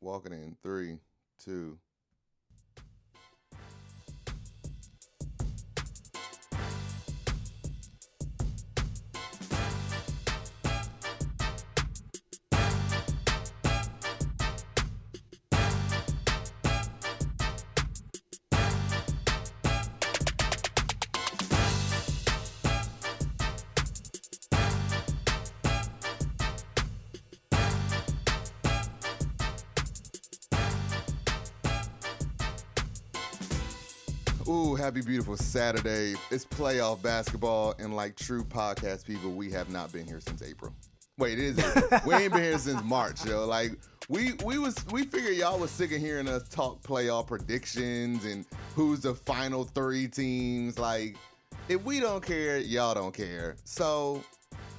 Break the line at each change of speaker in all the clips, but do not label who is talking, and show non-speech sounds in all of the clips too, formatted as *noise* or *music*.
Walking in three, two. Happy beautiful Saturday. It's playoff basketball, and like true podcast people, we have not been here since April. Wait, it is April. we ain't been here since March, yo. Like we we was we figured y'all was sick of hearing us talk playoff predictions and who's the final three teams. Like, if we don't care, y'all don't care. So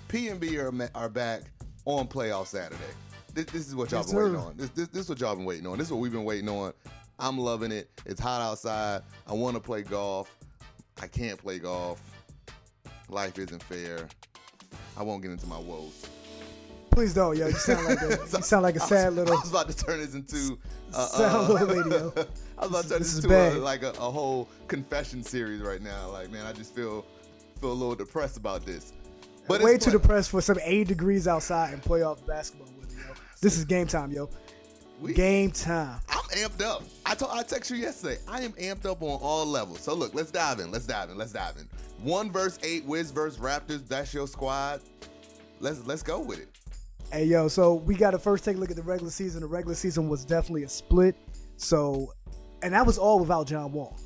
P and B are are back on playoff Saturday. This, this is what y'all
Yes,
been waiting
sir.
on. This, this this is what y'all been waiting on. This is what we've been waiting on. I'm loving it. It's hot outside. I want to play golf. I can't play golf. Life isn't fair. I won't get into my woes.
Please don't, yo. You sound like a *laughs* you sound like a
I was-
sad little
I was about to turn this into *laughs* uh,
sad little radio. *laughs*
I was about to turn
This
this, into a, like a, a whole confession series right now. Like, man, I just feel feel a little depressed about this. But
way too depressed for some 80 degrees outside and playoff basketball with yo. This is game time, yo.
We-
Game time.
I'm amped up. I told I texted you yesterday. I am amped up on all levels. So look, let's dive in. Let's dive in. Let's dive in. One verse eight, Wiz versus Raptors. That's your squad. Let's let's go with it.
Hey, yo. So we got to first take a look at the regular season. The regular season was definitely a split. So, and that was all without John Wall.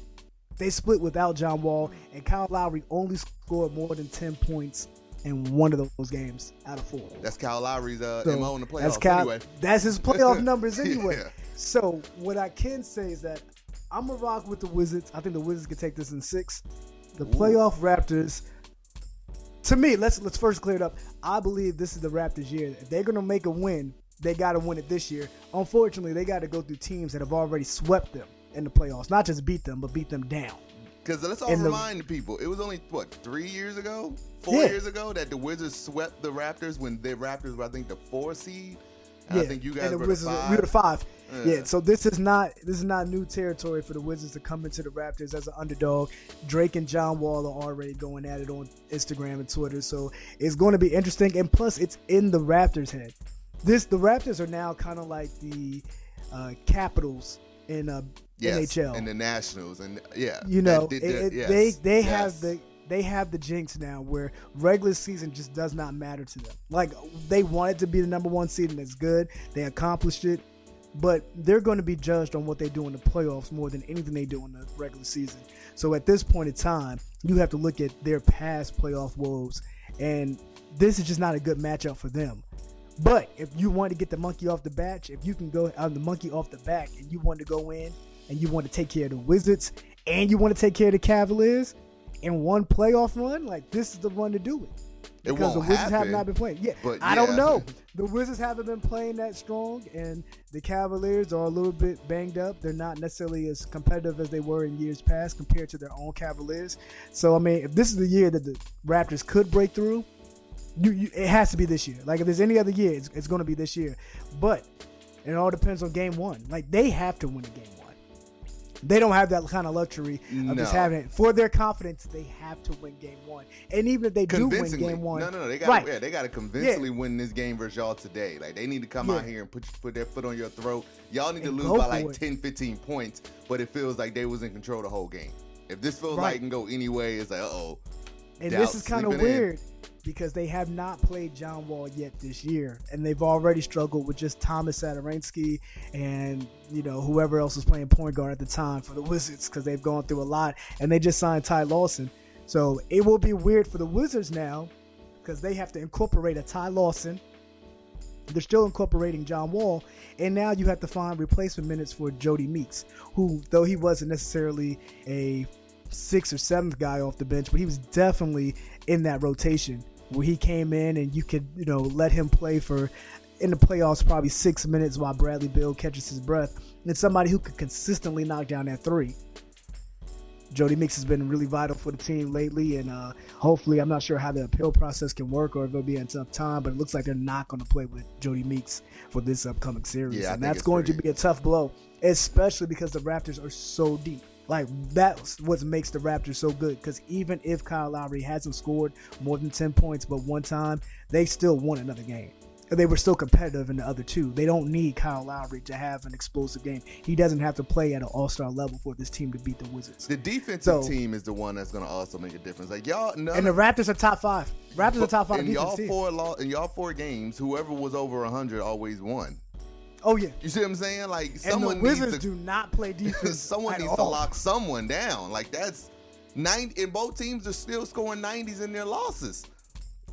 They split without John Wall, and Kyle Lowry only scored more than 10 points in one of those games out of four.
That's Kyle Lowry's uh,
So,
mo in the playoffs.
That's Kyle,
anyway,
That's his playoff *laughs* numbers anyway.
Yeah.
So what I can say is that I'm gonna rock with the Wizards. I think the Wizards can take this in six. The playoff Raptors. To me, let's let's first clear it up. I believe this is the Raptors' year. If they're gonna make a win, they got to win it this year. Unfortunately, they got to go through teams that have already swept them in the playoffs. Not just beat them, but beat them down.
Because let's all
And
remind the people, it was only what three years ago, four
Yeah.
years ago that the Wizards swept the Raptors when the Raptors were, I think, the four seed. And
yeah,
I think you guys
and the
were
Wizards,
the five.
we were the five.
Yeah.
Yeah. so this is not this is not new territory for the Wizards to come into the Raptors as an underdog. Drake and John Wall are already going at it on Instagram and Twitter, so it's going to be interesting. And plus, it's in the Raptors' head. This the Raptors are now kind of like the uh, Capitals in uh,
yes,
NHL.
and the Nationals, and yeah,
you know,
that that-
it-
yes,
they they
yes.
have the they have the jinx now where regular season just does not matter to them. Like they wanted to be the number one seed and it's good. They accomplished it, but they're going to be judged on what they do in the playoffs more than anything they do in the regular season. So at this point in time, you have to look at their past playoff woes, and this is just not a good matchup for them. But if you want to get the monkey off the batch, if you can go on the monkey off the back and you want to go in and you want to take care of the Wizards and you want to take care of the Cavaliers in one playoff run, like this is the run to do it.
It
Because the
won't
Wizards have not been playing. Yeah,
but
I
yeah.
don't know. *laughs* The Wizards haven't been playing that strong, and the Cavaliers are a little bit banged up. They're not necessarily as competitive as they were in years past compared to their own Cavaliers. So, I mean, if this is the year that the Raptors could break through, you, you it has to be this year. Like if there's any other year, it's, it's going to be this year. But it all depends on game one. Like they have to win a game one. They don't have that kind of luxury of just having it. For their confidence, they have to win game one. And even if they do win game one,
No, no, no. They got
right?
yeah, they got to convincingly win this game versus y'all today. Like they need to come out here and put put their foot on your throat. Y'all need to lose by like
it.
10, 15 points, but it feels like they was in control the whole game. If this feels
Right.
like it can go anyway, it's like, uh oh.
And
Doubt
this is kind of
weird. in.
Because they have not played John Wall yet this year, and they've already struggled with just Thomas Satoransky and you know whoever else was playing point guard at the time for the Wizards because they've gone through a lot, and they just signed Ty Lawson. So it will be weird for the Wizards now because they have to incorporate a Ty Lawson. They're still incorporating John Wall, and now you have to find replacement minutes for Jodie Meeks, who though he wasn't necessarily a sixth or seventh guy off the bench, but he was definitely in that rotation where he came in and you could, you know, let him play for in the playoffs probably six minutes while Bradley Beal catches his breath. And somebody who could consistently knock down that three. Jodie Meeks has been really vital for the team lately, and uh, hopefully, I'm not sure how the appeal process can work or if it'll be in tough time, but it looks like they're not going to play with Jodie Meeks for this upcoming series,
Yeah,
and that's going to be a tough blow, especially because the Raptors are so deep. Like that's what makes the Raptors so good. Because even if Kyle Lowry hasn't scored more than ten points, but one time, they still won another game. They were still competitive in the other two. They don't need Kyle Lowry to have an explosive game. He doesn't have to play at an All Star level for this team to beat the Wizards.
The defensive
So-
team is the one that's going to also make a difference. Like y'all, none
And the Raptors are top five. Raptors are top five
in y'all four in y'all four games, whoever was over hundred always won.
Oh yeah.
You see what I'm saying? Like
And
someone
the Wizards
needs to,
do not play *laughs* defense. *laughs*
someone needs to lock someone down. Like that's nine. And both teams are still scoring 90s in their losses.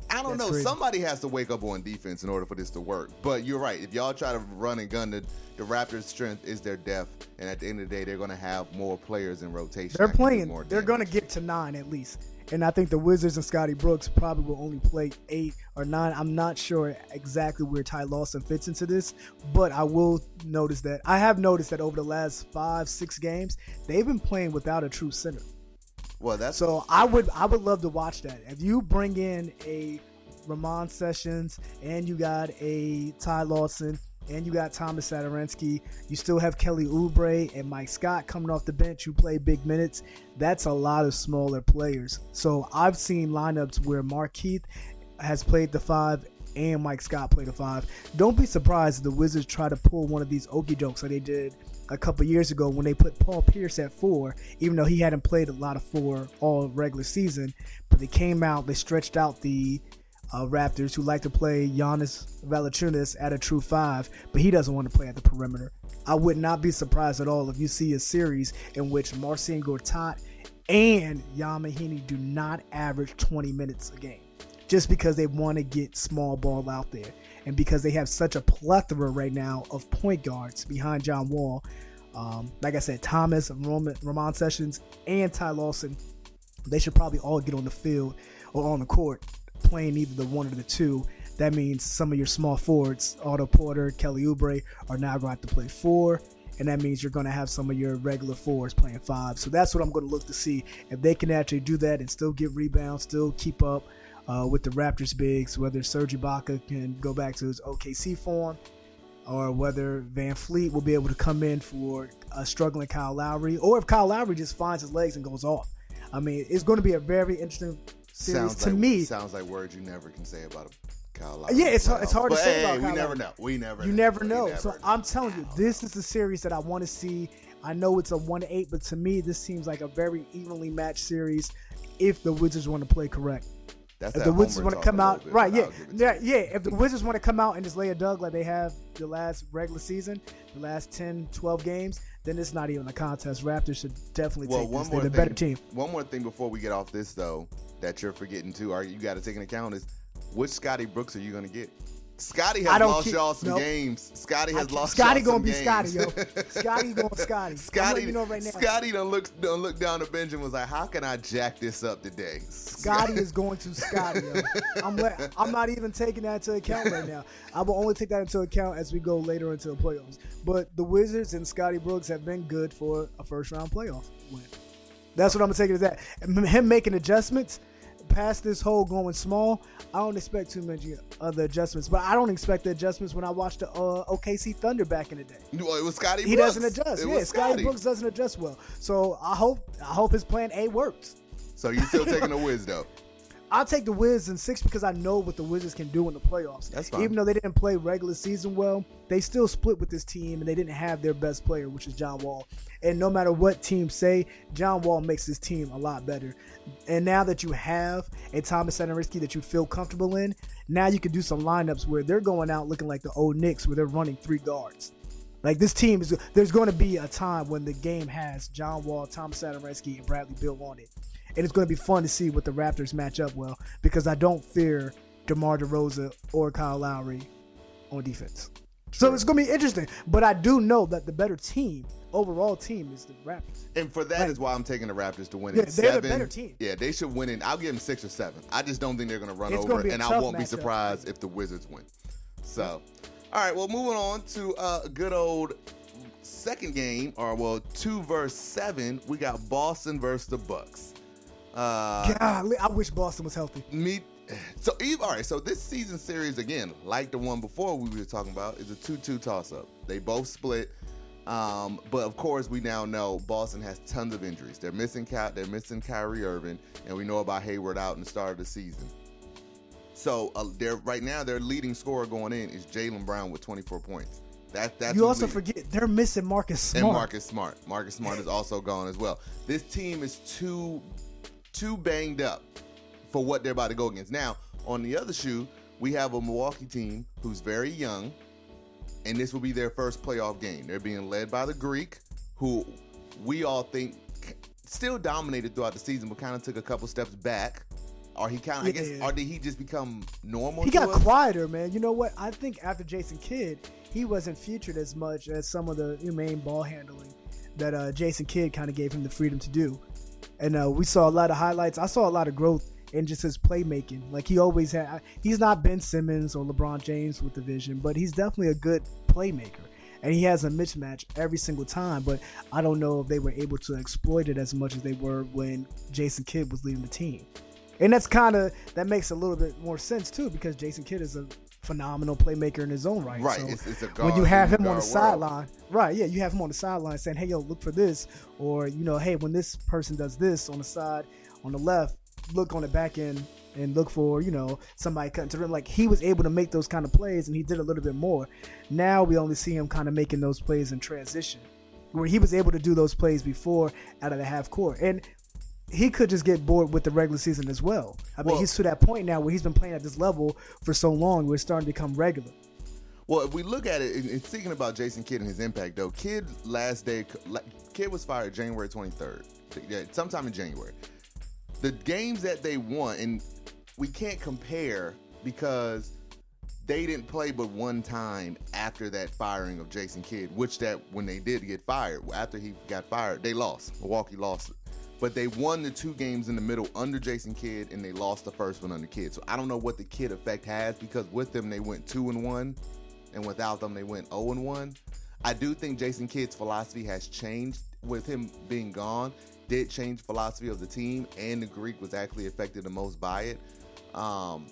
I don't
That's
know.
crazy.
Somebody has to wake up on defense in order for this to work. But you're right. If y'all try to run and gun, the, the Raptors' strength is their depth, and at the end of the day, they're going to have more players in rotation.
They're
that can do
playing.
more
They're going to get to nine at least. And I think the Wizards and Scotty Brooks probably will only play eight or nine. I'm not sure exactly where Ty Lawson fits into this, but I will notice that I have noticed that over the last five, six games, they've been playing without a true center.
Well, that's
So I would I would love to watch that. If you bring in a Ramon Sessions and you got a Ty Lawson and you got Thomas Satoransky, you still have Kelly Oubre and Mike Scott coming off the bench who play big minutes. That's a lot of smaller players. So I've seen lineups where Markieff has played the five and Mike Scott played the five. Don't be surprised if the Wizards try to pull one of these okey jokes like they did a couple years ago when they put Paul Pierce at four, even though he hadn't played a lot of four all regular season. But they came out, they stretched out the uh, Raptors who like to play Jonas Valanciunas at a true five, but he doesn't want to play at the perimeter. I would not be surprised at all if you see a series in which Marcin Gortat and Ian Mahinmi do not average 20 minutes a game just because they want to get small ball out there and because they have such a plethora right now of point guards behind John Wall. Um, like I said, Thomas, Roman, Ramon Sessions, and Ty Lawson, they should probably all get on the field or on the court playing either the one or the two. That means some of your small forwards, Otto Porter, Kelly Oubre, are now going to have to play four. And that means you're going to have some of your regular fours playing five. So that's what I'm going to look to see if they can actually do that and still get rebounds, still keep up uh, with the Raptors bigs, whether Serge Ibaka can go back to his OKC form or whether VanVleet will be able to come in for a struggling Kyle Lowry, or if Kyle Lowry just finds his legs and goes off. I mean, it's going to be a very interesting series
sounds
to
like,
me.
Sounds like words you never can say about a Kyle Lowry.
Yeah, it's hard- it's hard to say
hey,
about
we never know. We never.
You
know.
never know.
never
so
know.
I'm telling you, this is the series that I want to see. I know it's a one eight, but to me, this seems like a very evenly matched series. If the Wizards want to play correct,
That's
if the Wizards want to come out
bit,
right, yeah,
I'll give it to
yeah, yeah. If the Wizards want to come out and just lay a dug like they have the last regular season, the last 10, 12 games, then it's not even a contest. Raptors should definitely
Well,
take
one
this. They're the better team.
One more thing before we get off this though, that you're forgetting too, or you got to take into account is which Scotty Brooks are you going to get? Scotty has lost
keep-
y'all some
nope.
games. Scotty has lost
Scotty gonna be
games.
Scotty, yo. *laughs* Scotty going Scotty.
Scotty,
you know right now.
Scotty done look, done look down the Benjamin was like, "How can I jack this up today?"
Scotty *laughs* is going to Scotty. Yo. I'm I'm not even taking that into account right now. I will only take that into account as we go later into the playoffs. But the Wizards and Scotty Brooks have been good for a first round playoff win. That's what I'm gonna take it as that. Him making adjustments past this whole going small. I don't expect too many other adjustments, but I don't expect the adjustments when I watched the uh, OKC Thunder back in the day.
Well, it was Scotty.
He
Brooks.
doesn't adjust.
It
yeah, Scotty Brooks doesn't adjust well. So I hope I hope his plan A works.
So you still taking the *laughs* Wiz though?
I'll take the Wizards in six because I know what the Wizards can do in the playoffs.
That's fine.
Even though they didn't play regular season well, they still split with this team and they didn't have their best player, which is John Wall. And no matter what teams say, John Wall makes this team a lot better. And now that you have a Thomas Satoransky that you feel comfortable in, now you can do some lineups where they're going out looking like the old Knicks where they're running three guards. Like this team is there's going to be a time when the game has John Wall, Thomas Satoransky, and Bradley Beal on it, and it's going to be fun to see what the Raptors match up well because I don't fear DeMar DeRozan or Kyle Lowry on defense. So it's going to be interesting, but I do know that the better team, overall team, is the Raptors.
And for that is why I'm taking the Raptors to win
Yeah,
in
they're the better team.
Yeah, they should win in. I'll give them six or seven. I just don't think they're going to run
It's
over,
gonna be a
and I won't be surprised if the Wizards win. So, all right. Well, moving on to uh, good old second game, or well, two verse seven, we got Boston versus the Bucks.
Uh, God, I wish Boston was healthy.
Me. So, Eve, all right. So this season series again, like the one before we were talking about, is a two-two toss-up. They both split. Um, but of course, we now know Boston has tons of injuries. They're missing Cal, they're missing Kyrie Irving, and we know about Hayward out in the start of the season. So uh, they're right now their leading scorer going in is Jaylen Brown with 24 points. That that's
you also leading. forget they're missing Marcus Smart.
And Marcus Smart. Marcus Smart is also gone as well. This team is too too banged up for what they're about to go against. Now, on the other shoe, we have a Milwaukee team who's very young and this will be their first playoff game. They're being led by the Greek, who we all think still dominated throughout the season, but kind of took a couple steps back. Or he kind of, yeah. I guess, or did he just become normal?
He got us? quieter, man. You know what? I think after Jason Kidd, he wasn't featured as much as some of the main ball handling that uh, Jason Kidd kind of gave him the freedom to do. And uh, we saw a lot of highlights. I saw a lot of growth in just his playmaking. Like he always had. He's not Ben Simmons or LeBron James with the vision, but he's definitely a good playmaker. And he has a mismatch every single time, but I don't know if they were able to exploit it as much as they were when Jason Kidd was leading the team. And that's kind of that makes a little bit more sense too, because Jason Kidd is a phenomenal playmaker in his own right.
Right. So it's, it's
when you have him on the sideline, right? Yeah, you have him on the sideline saying, "Hey, yo, look for this," or you know, "Hey, when this person does this on the side, on the left, look on the back end and look for you know somebody cutting to rim. Like he was able to make those kind of plays, and he did a little bit more. Now we only see him kind of making those plays in transition, where he was able to do those plays before out of the half court, and he could just get bored with the regular season as well. I mean, well, he's to that point now where he's been playing at this level for so long, where it's starting to become regular.
Well, if we look at it, and thinking about Jason Kidd and his impact, though, Kidd last day, Kidd was fired January 23rd, yeah, sometime in January the games that they won, and we can't compare because they didn't play but one time after that firing of Jason Kidd, which that when they did get fired, after he got fired, they lost. Milwaukee lost. But they won the two games in the middle under Jason Kidd, and they lost the first one under Kidd. So I don't know what the Kidd effect has because with them they went two and one, and without them they went zero oh and one. I do think Jason Kidd's philosophy has changed with him being gone did change philosophy of the team, and the Greek was actually affected the most by it. Um,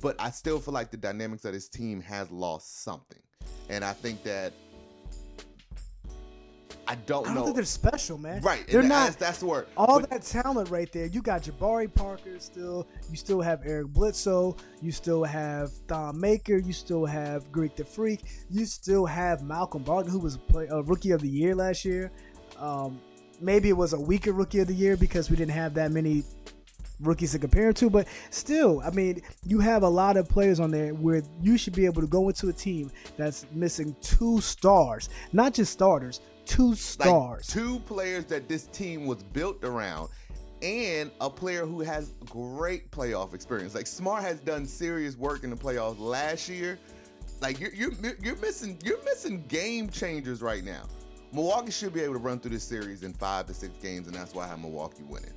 but I still feel like the dynamics of this team has lost something, and I think that I don't,
I don't
know.
think they're special, man.
Right,
they're not.
That's, that's the word.
All but, that talent right there. You got Jabari Parker still. You still have Eric Bledsoe. You still have Thon Maker. You still have Greek the Freak. You still have Malcolm Brogdon, who was a, play, a rookie of the year last year. Um, maybe it was a weaker rookie of the year because we didn't have that many rookies to compare to, but still, I mean, you have a lot of players on there where you should be able to go into a team that's missing two stars, not just starters, two stars.
Like two players that this team was built around. And a player who has great playoff experience. Like Smart has done serious work in the playoffs last year. Like you're you're, you're missing you're missing game changers right now. Milwaukee should be able to run through this series in five to six games, and that's why I have Milwaukee winning.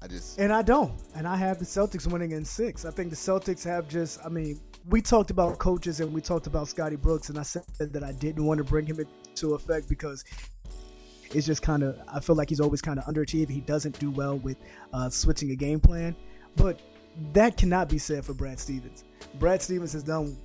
I just
and I don't, and I have the Celtics winning in six. I think the Celtics have just. I mean, we talked about coaches and we talked about Scotty Brooks, and I said that I didn't want to bring him into effect because it's just kind of. I feel like he's always kind of underachieved. He doesn't do well with uh, switching a game plan, but that cannot be said for Brad Stevens. Brad Stevens has done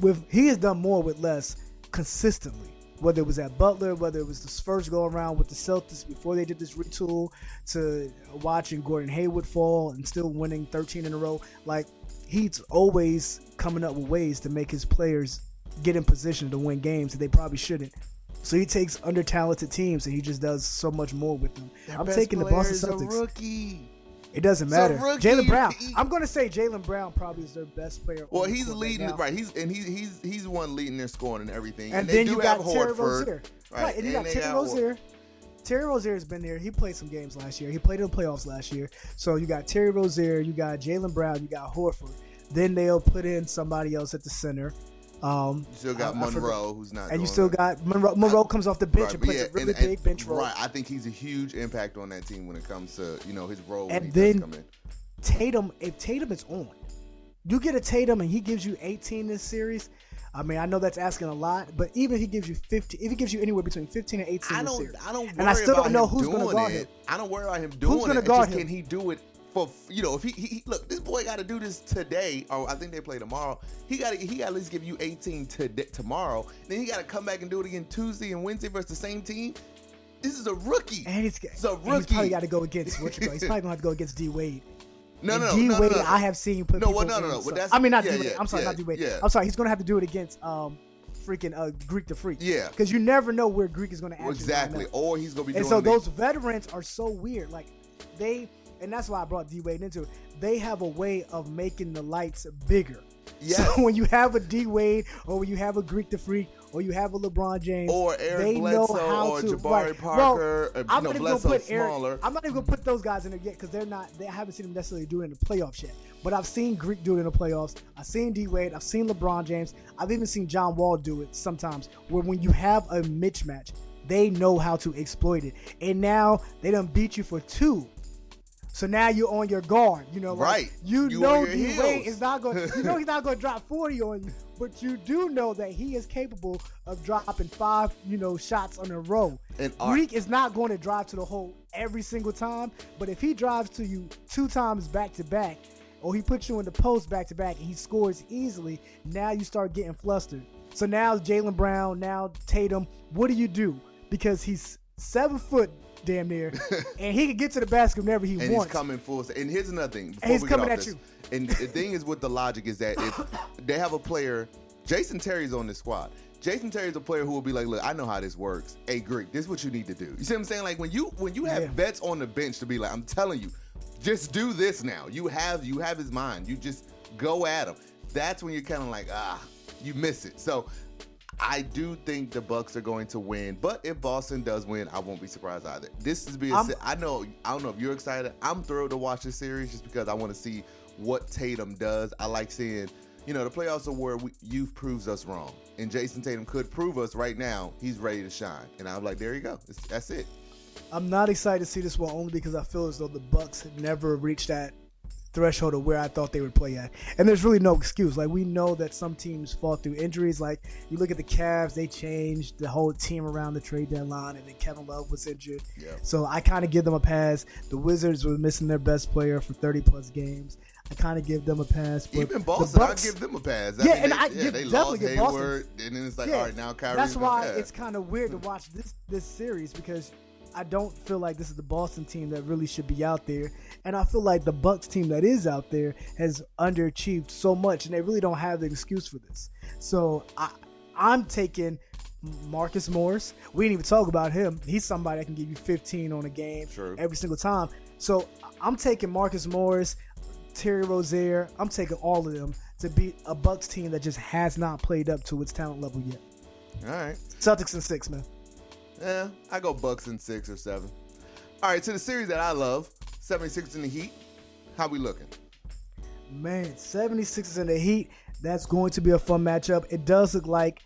with he has done more with less consistently whether it was at Butler, whether it was the first go around with the Celtics before they did this retool, to watching Gordon Hayward fall and still winning 13 in a row. Like he's always coming up with ways to make his players get in position to win games that they probably shouldn't. So he takes under talented teams and he just does so much more with them.
Their I'm taking the Boston Celtics. rookie.
It doesn't matter. Jaylen Brown. *laughs* I'm going to say Jaylen Brown probably is their best player.
Well, he's leading right, right, He's and he's he's he's one leading their scoring and everything.
And,
and
then you got Terry Rozier. Right. right. and you got Terry Rozier. Terry Rozier has been there. He played some games last year. He played in the playoffs last year. So you got Terry Rozier, you got Jalen Brown, you got Horford. Then they'll put in somebody else at the center. Um,
you still got I, Monroe, I who's not,
and you still got Monroe. Monroe comes off the bench right, and plays yeah, a really and, big bench role.
Right, I think he's a huge impact on that team when it comes to you know his role.
And then Tatum, if Tatum is on, You get a Tatum and he gives you 18 this series. I mean, I know that's asking a lot, but even if he gives you 15, if he gives you anywhere between 15 and 18
I don't.
series,
I don't.
And I
worry
still don't
about
know who's gonna
doing
guard
it.
him.
I don't worry about him doing who's
gonna
it.
guard
just
him?
can he do it for you know if he, he look this boy got to do this today or I think they play tomorrow. He got to he got to at least give you 18 today tomorrow. Then he got to come back and do it again Tuesday and Wednesday versus the same team. This is a rookie.
and he's,
It's a
and he's
rookie.
probably got to go against what you call. He's probably gonna have to go against D Wade. *laughs*
no, no,
D
no,
Wade,
no, no.
I have seen put
No, well, no, no, no,
I mean, not
yeah,
D Wade.
yeah,
I'm sorry,
yeah,
not D Wade.
yeah.
I'm sorry. He's gonna have to do it against um, freaking uh, Greek the Freak.
Yeah.
because you never know where Greek is gonna actually
exactly. Or he's gonna be
And so those veterans are so weird. Like they, and that's why I brought D Wade into it. They have a way of making the lights bigger. *laughs*
Yes.
So when you have a D Wade, or when you have a Greek the Freak, or you have a LeBron James,
or Eric
they know
Bledsoe
how
or
to
Jabari
right.
Parker.
Well,
uh,
I'm
no,
not even gonna put Eric.
smaller.
I'm not even gonna put those guys in there yet because they're not. They I haven't seen them necessarily do it in the playoffs yet. But I've seen Greek do it in the playoffs. I've seen D Wade. I've seen LeBron James. I've even seen John Wall do it sometimes. Where when you have a mismatch, they know how to exploit it. And now they done beat you for two. So now you're on your guard. You know, like,
Right.
You,
You
know D Wade is not going. *laughs* You know he's not going to drop 40 on you, but you do know that he is capable of dropping five, you know, shots on a row.
And
Greek is not going to drive to the hole every single time, but if he drives to you two times back to back, or he puts you in the post back to back and he scores easily, now you start getting flustered. So now Jaylen Brown, now Tatum, what do you do? Because he's seven foot damn near, *laughs* and he can get to the basket whenever he
and
wants.
he's coming full. And here's another thing. Before
he's coming at
this,
you.
And the thing is with the logic is that if *coughs* they have a player, Jason Terry's on this squad. Jason Terry's a player who will be like, look, I know how this works. Hey, Greek, this is what you need to do. You see what I'm saying? Like when you when you have
Yeah.
vets on the bench to be like, I'm telling you, just do this now. You have you have his mind. You just go at him. That's when you're kind of like, ah, you miss it. So I do think the Bucks are going to win, but if Boston does win, I won't be surprised either. This is being said. I know. I don't know if you're excited. I'm thrilled to watch this series just because I want to see what Tatum does. I like seeing. You know, the playoffs are where we, youth proves us wrong, and Jayson Tatum could prove us right now. He's ready to shine, and I'm like, there you go. It's, that's it.
I'm not excited to see this one only because I feel as though the Bucks have never reached that threshold of where I thought they would play at. And there's really no excuse. Like we know that some teams fall through injuries. Like you look at the Cavs, they changed the whole team around the trade deadline, and then Kevin Love was injured.
Yeah.
So I kind of give them a pass. The Wizards were missing their best player for 30 plus games. I kind of give them a pass. But
Even Boston, I give them a pass.
Yeah,
mean,
and
they,
I
yeah,
give-
they
definitely give Boston.
Hayward, and then it's like,
Yeah,
all right, now Kyrie's
That's why it's kind of weird to watch this this series because I don't feel like this is the Boston team that really should be out there, and I feel like the Bucks team that is out there has underachieved so much, and they really don't have the excuse for this. So I I'm taking. Marcus Morris. We didn't even talk about him. He's somebody that can give you 15 on a game
True.
every single time. So I'm taking Marcus Morris, Terry Rozier. I'm taking all of them to beat a Bucks team that just has not played up to its talent level yet.
all right.
Celtics in six, man.
Yeah, I go Bucks in six or seven. All right, to the series that I love, 76 in the Heat. How we looking?
Man, 76ers in the Heat. That's going to be a fun matchup. It does look like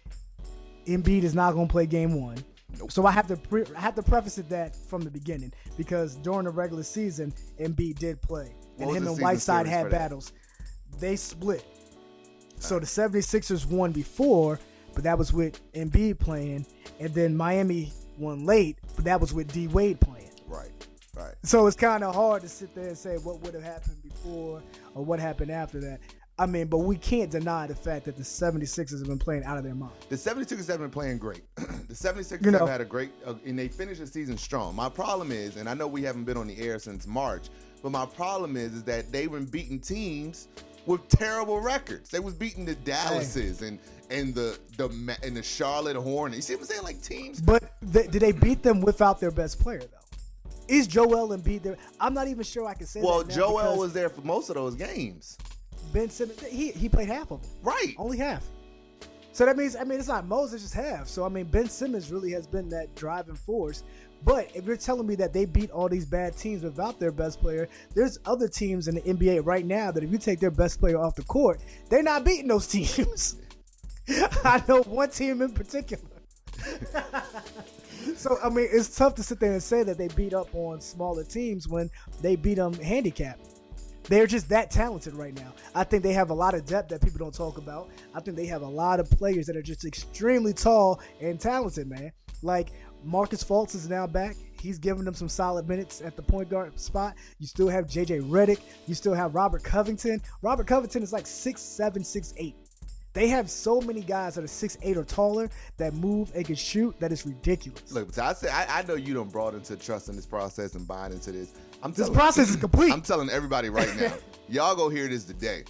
Embiid is not going to play game one.
Nope.
So I have to pre- I have to preface it that from the beginning because during the regular season, Embiid did play, and him and Whiteside had battles. They split. So the 76ers won before, but that was with Embiid playing, and then Miami won late, but that was with D Wade playing.
Right, right.
So it's kind of hard to sit there and say what would have happened before or what happened after that. I mean, but we can't deny the fact that the 76ers have been playing out of their mind.
The 76ers have been playing great. *clears throat* the 76ers
You know.
have had a great, uh, and they finished the season strong. My problem is, and I know we haven't been on the air since March, but my problem is, is that they've been beating teams with terrible records. They was beating the Dallases and and the the and the Charlotte Hornets. You see what I'm saying? Like teams.
But did they beat them without their best player though? Is Joel Embiid there? I'm not even sure I can say
Well. Joel was there for most of those games.
Ben Simmons. He he played half of them,
Right.
only half. So that means I mean it's not Moses just half. So I mean Ben Simmons really has been that driving force. But if you're telling me that they beat all these bad teams without their best player, there's other teams in the NBA right now that if you take their best player off the court, they're not beating those *laughs* teams. *laughs* I know one team in particular. *laughs* so I mean, it's tough to sit there and say that they beat up on smaller teams when they beat them handicapped. They're just that talented right now. I think they have a lot of depth that people don't talk about. I think they have a lot of players that are just extremely tall and talented, man. Like Markelle Fultz is now back. He's giving them some solid minutes at the point guard spot. You still have JJ Redick. You still have Robert Covington. Robert Covington is like six seven, six eight. They have so many guys that are six eight or taller that move and can shoot that is ridiculous.
Look, I say I, I know you don't brought into trust in this process and buying into this.
I'm this telling, process is complete.
I'm telling everybody right now, *laughs* y'all go hear this today.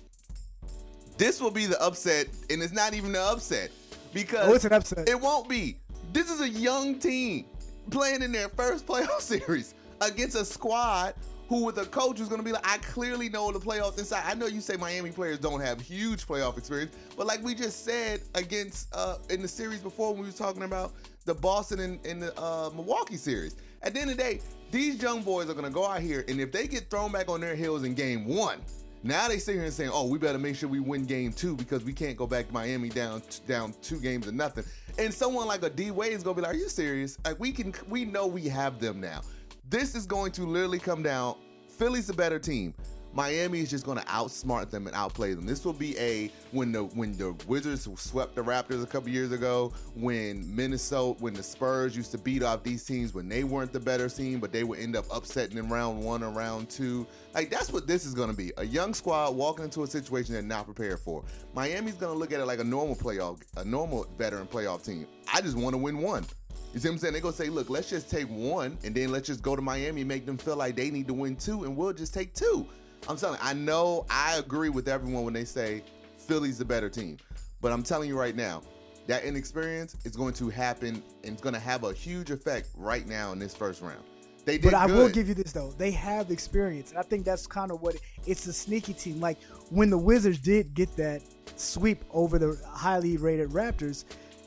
This will be the upset, and it's not even the upset because
oh, it's an upset.
It won't be. This is a young team playing in their first *laughs* playoff series against a squad who with a coach who's going to be like, I clearly know the playoffs inside. I know you say Miami players don't have huge playoff experience, but like we just said against uh, in the series before when we were talking about the Boston and, and the uh, Milwaukee series. At the end of the day, these young boys are going to go out here, and if they get thrown back on their heels in game one, now they sit here and saying, "Oh, we better make sure we win game two because we can't go back to Miami down down two games to nothing." And someone like a D Wade is gonna be like, "Are you serious? Like we can, we know we have them now. This is going to literally come down. Philly's a better team. Miami is just going to outsmart them and outplay them. This will be a when the when the Wizards swept the Raptors a couple years ago, when Minnesota, when the Spurs used to beat off these teams when they weren't the better team, but they would end up upsetting in round one or round two. Like that's what this is going to be. A young squad walking into a situation they're not prepared for. Miami's going to look at it like a normal playoff, a normal veteran playoff team. I just want to win one. You see what I'm saying? They're gonna say, look, let's just take one and then let's just go to Miami and make them feel like they need to win two, and we'll just take two. I'm telling you, I know I agree with everyone when they say Philly's the better team. But I'm telling you right now, that inexperience is going to happen and it's going to have a huge effect right now in this first round. They did
but I
good.
will give you this though. They have experience. And I think that's kind of what it, it's a sneaky team. Like when the Wizards did get that sweep over the highly rated Raptors,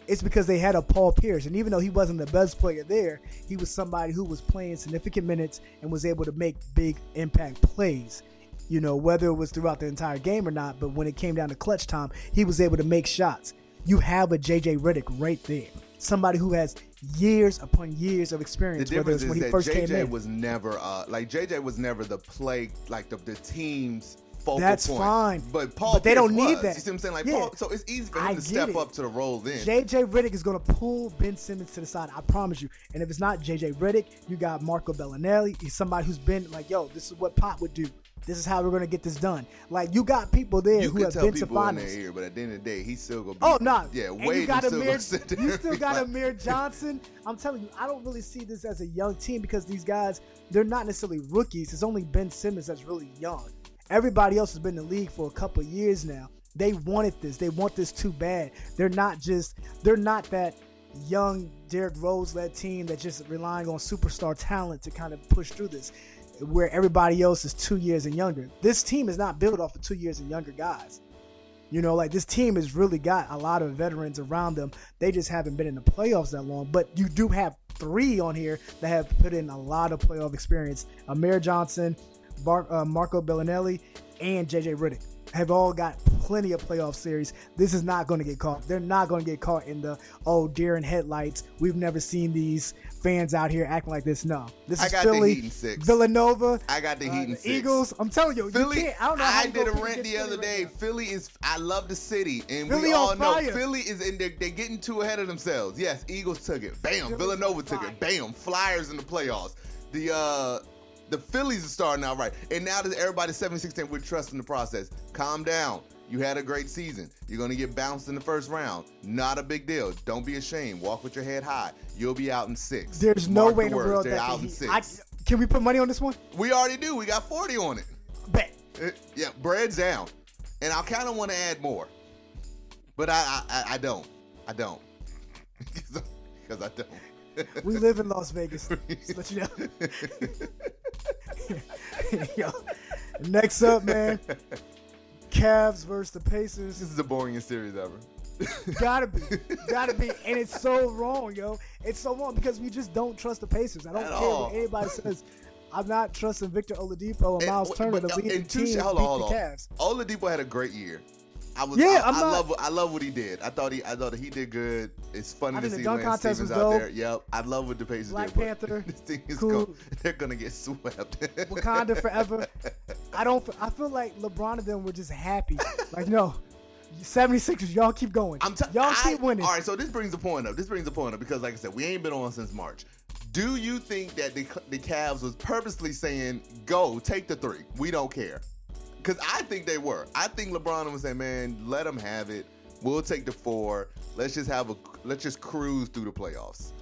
it's because they had a Paul Pierce. And even though he wasn't the best player there, he was somebody who was playing significant minutes and was able to make big impact plays you know, whether it was throughout the entire game or not. But when it came down to clutch time, he was able to make shots. You have a JJ Redick right there, somebody who has years upon years of experience.
The difference is when he first JJ came in. was never uh, like JJ was never the play like the, the team's focal
That's
point.
fine.
But Paul,
but they
Pierce
don't need
was.
that.
You see what I'm saying? Like
yeah.
Paul, so it's easy for him
I
to step
it.
up to the role. Then
JJ Redick is going to pull Ben Simmons to the side. I promise you. And if it's not JJ Redick, you got Marco Belinelli. He's somebody who's been like, yo, this is what Pop would do. This is how we're gonna get this done. Like you got people there
you
who have been to finals.
In ear, but at the end of the day, he's still gonna. Be,
oh no,
yeah,
and
Wade
you got
still
Amir,
You
still got *laughs* Amir Johnson. I'm telling you, I don't really see this as a young team because these guys, they're not necessarily rookies. It's only Ben Simmons that's really young. Everybody else has been in the league for a couple years now. They wanted this. They want this too bad. They're not just. They're not that young Derrick Rose led team that just relying on superstar talent to kind of push through this where everybody else is two years and younger. This team is not built off of two years and younger guys. You know, like this team has really got a lot of veterans around them. They just haven't been in the playoffs that long. But you do have three on here that have put in a lot of playoff experience: Amir Johnson, Bar- uh, Marco Belinelli, and JJ Redick have all got plenty of playoff series. This is not going to get caught. They're not going to get caught in the oh deer in headlights. We've never seen these fans out here acting like this. No, this is Philly, Villanova.
I got the uh, Heat and
six. Eagles. I'm telling you,
Philly.
You I don't know.
I did a rant the other day.
Right
Philly is. I love the city, and
Philly
we all know
fire.
Philly is in. They're, they're getting too ahead of themselves. Yes, Eagles took it. Bam. Philly's Villanova took it. Bam. Flyers in the playoffs. The uh the Phillies are starting out right. And now that everybody's 76 10, we're trusting the process. Calm down. You had a great season. You're going to get bounced in the first round. Not a big deal. Don't be ashamed. Walk with your head high. You'll be out in six.
There's
Mark
no way in the world
They're
that
out in six.
I, can we put money on this one?
We already do. We got 40 on it.
Bet.
Uh, yeah, bread's down. And I kind of want to add more. But I, I, I don't. I don't. *laughs* Because I don't.
We live in Las Vegas. *laughs* Just let you know. *laughs* Yo, next up, man. Cavs versus the Pacers.
This is the boringest series ever.
gotta be, *laughs* gotta be, and it's so wrong, yo. It's so wrong because we just don't trust the Pacers. I don't
At
care
all.
what anybody says. I'm not trusting Victor Oladipo or
And-
Miles Turner
but-
to lead
and
the team
hold on, hold on.
Cavs.
Oladipo had a great year. I was.
Yeah,
I, I
not-
love. I love what he did. I thought he. I thought he did good. It's funny
I
to
think the
see
dunk
Lance
contest
Stevens
was
out there. Yep, I love what the Pacers
Black
did. but
Panther, *laughs*
This thing is
cool.
go, *laughs* They're gonna get swept. *laughs*
Wakanda forever. I don't. I feel like LeBron and them were just happy. Like no, 76ers, y'all keep going.
I'm t-
y'all
I-
keep winning.
All right, so this brings a point up. This brings a point up because, like I said, we ain't been on since March. Do you think that the the Cavs was purposely saying, "Go, take the three. We don't care"? Because I think they were. I think LeBron was saying, "Man, let them have it. We'll take the four. Let's just have a let's just cruise through the playoffs."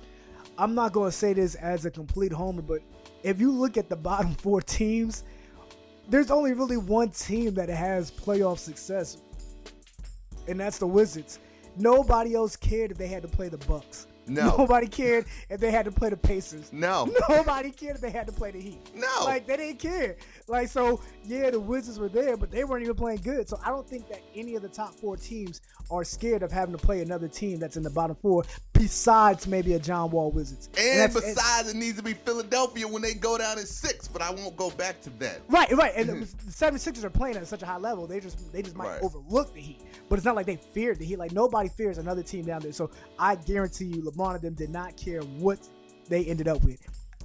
I'm not going to say this as a complete homer, but if you look at the bottom *laughs* four teams, there's only really one team that has playoff success, and that's the Wizards. Nobody else cared if they had to play the Bucks.
No. *laughs*
Nobody cared if they had to play the Pacers.
No. *laughs*
Nobody cared if they had to play the Heat.
No.
Like they didn't care. Like so, yeah, the Wizards were there, but they weren't even playing good. So I don't think that any of the top four teams are scared of having to play another team that's in the bottom four, besides maybe a John Wall Wizards.
And
that's-
besides, it needs to be Philadelphia when they go down in six. But I won't go back to that.
Right, right. And *clears throat* the 76ers are playing at such a high level, they just they just might
Right.
overlook the Heat. But it's not like they feared the Heat. Like nobody fears another team down there. So I guarantee you, LeBron and them did not care what they ended up with.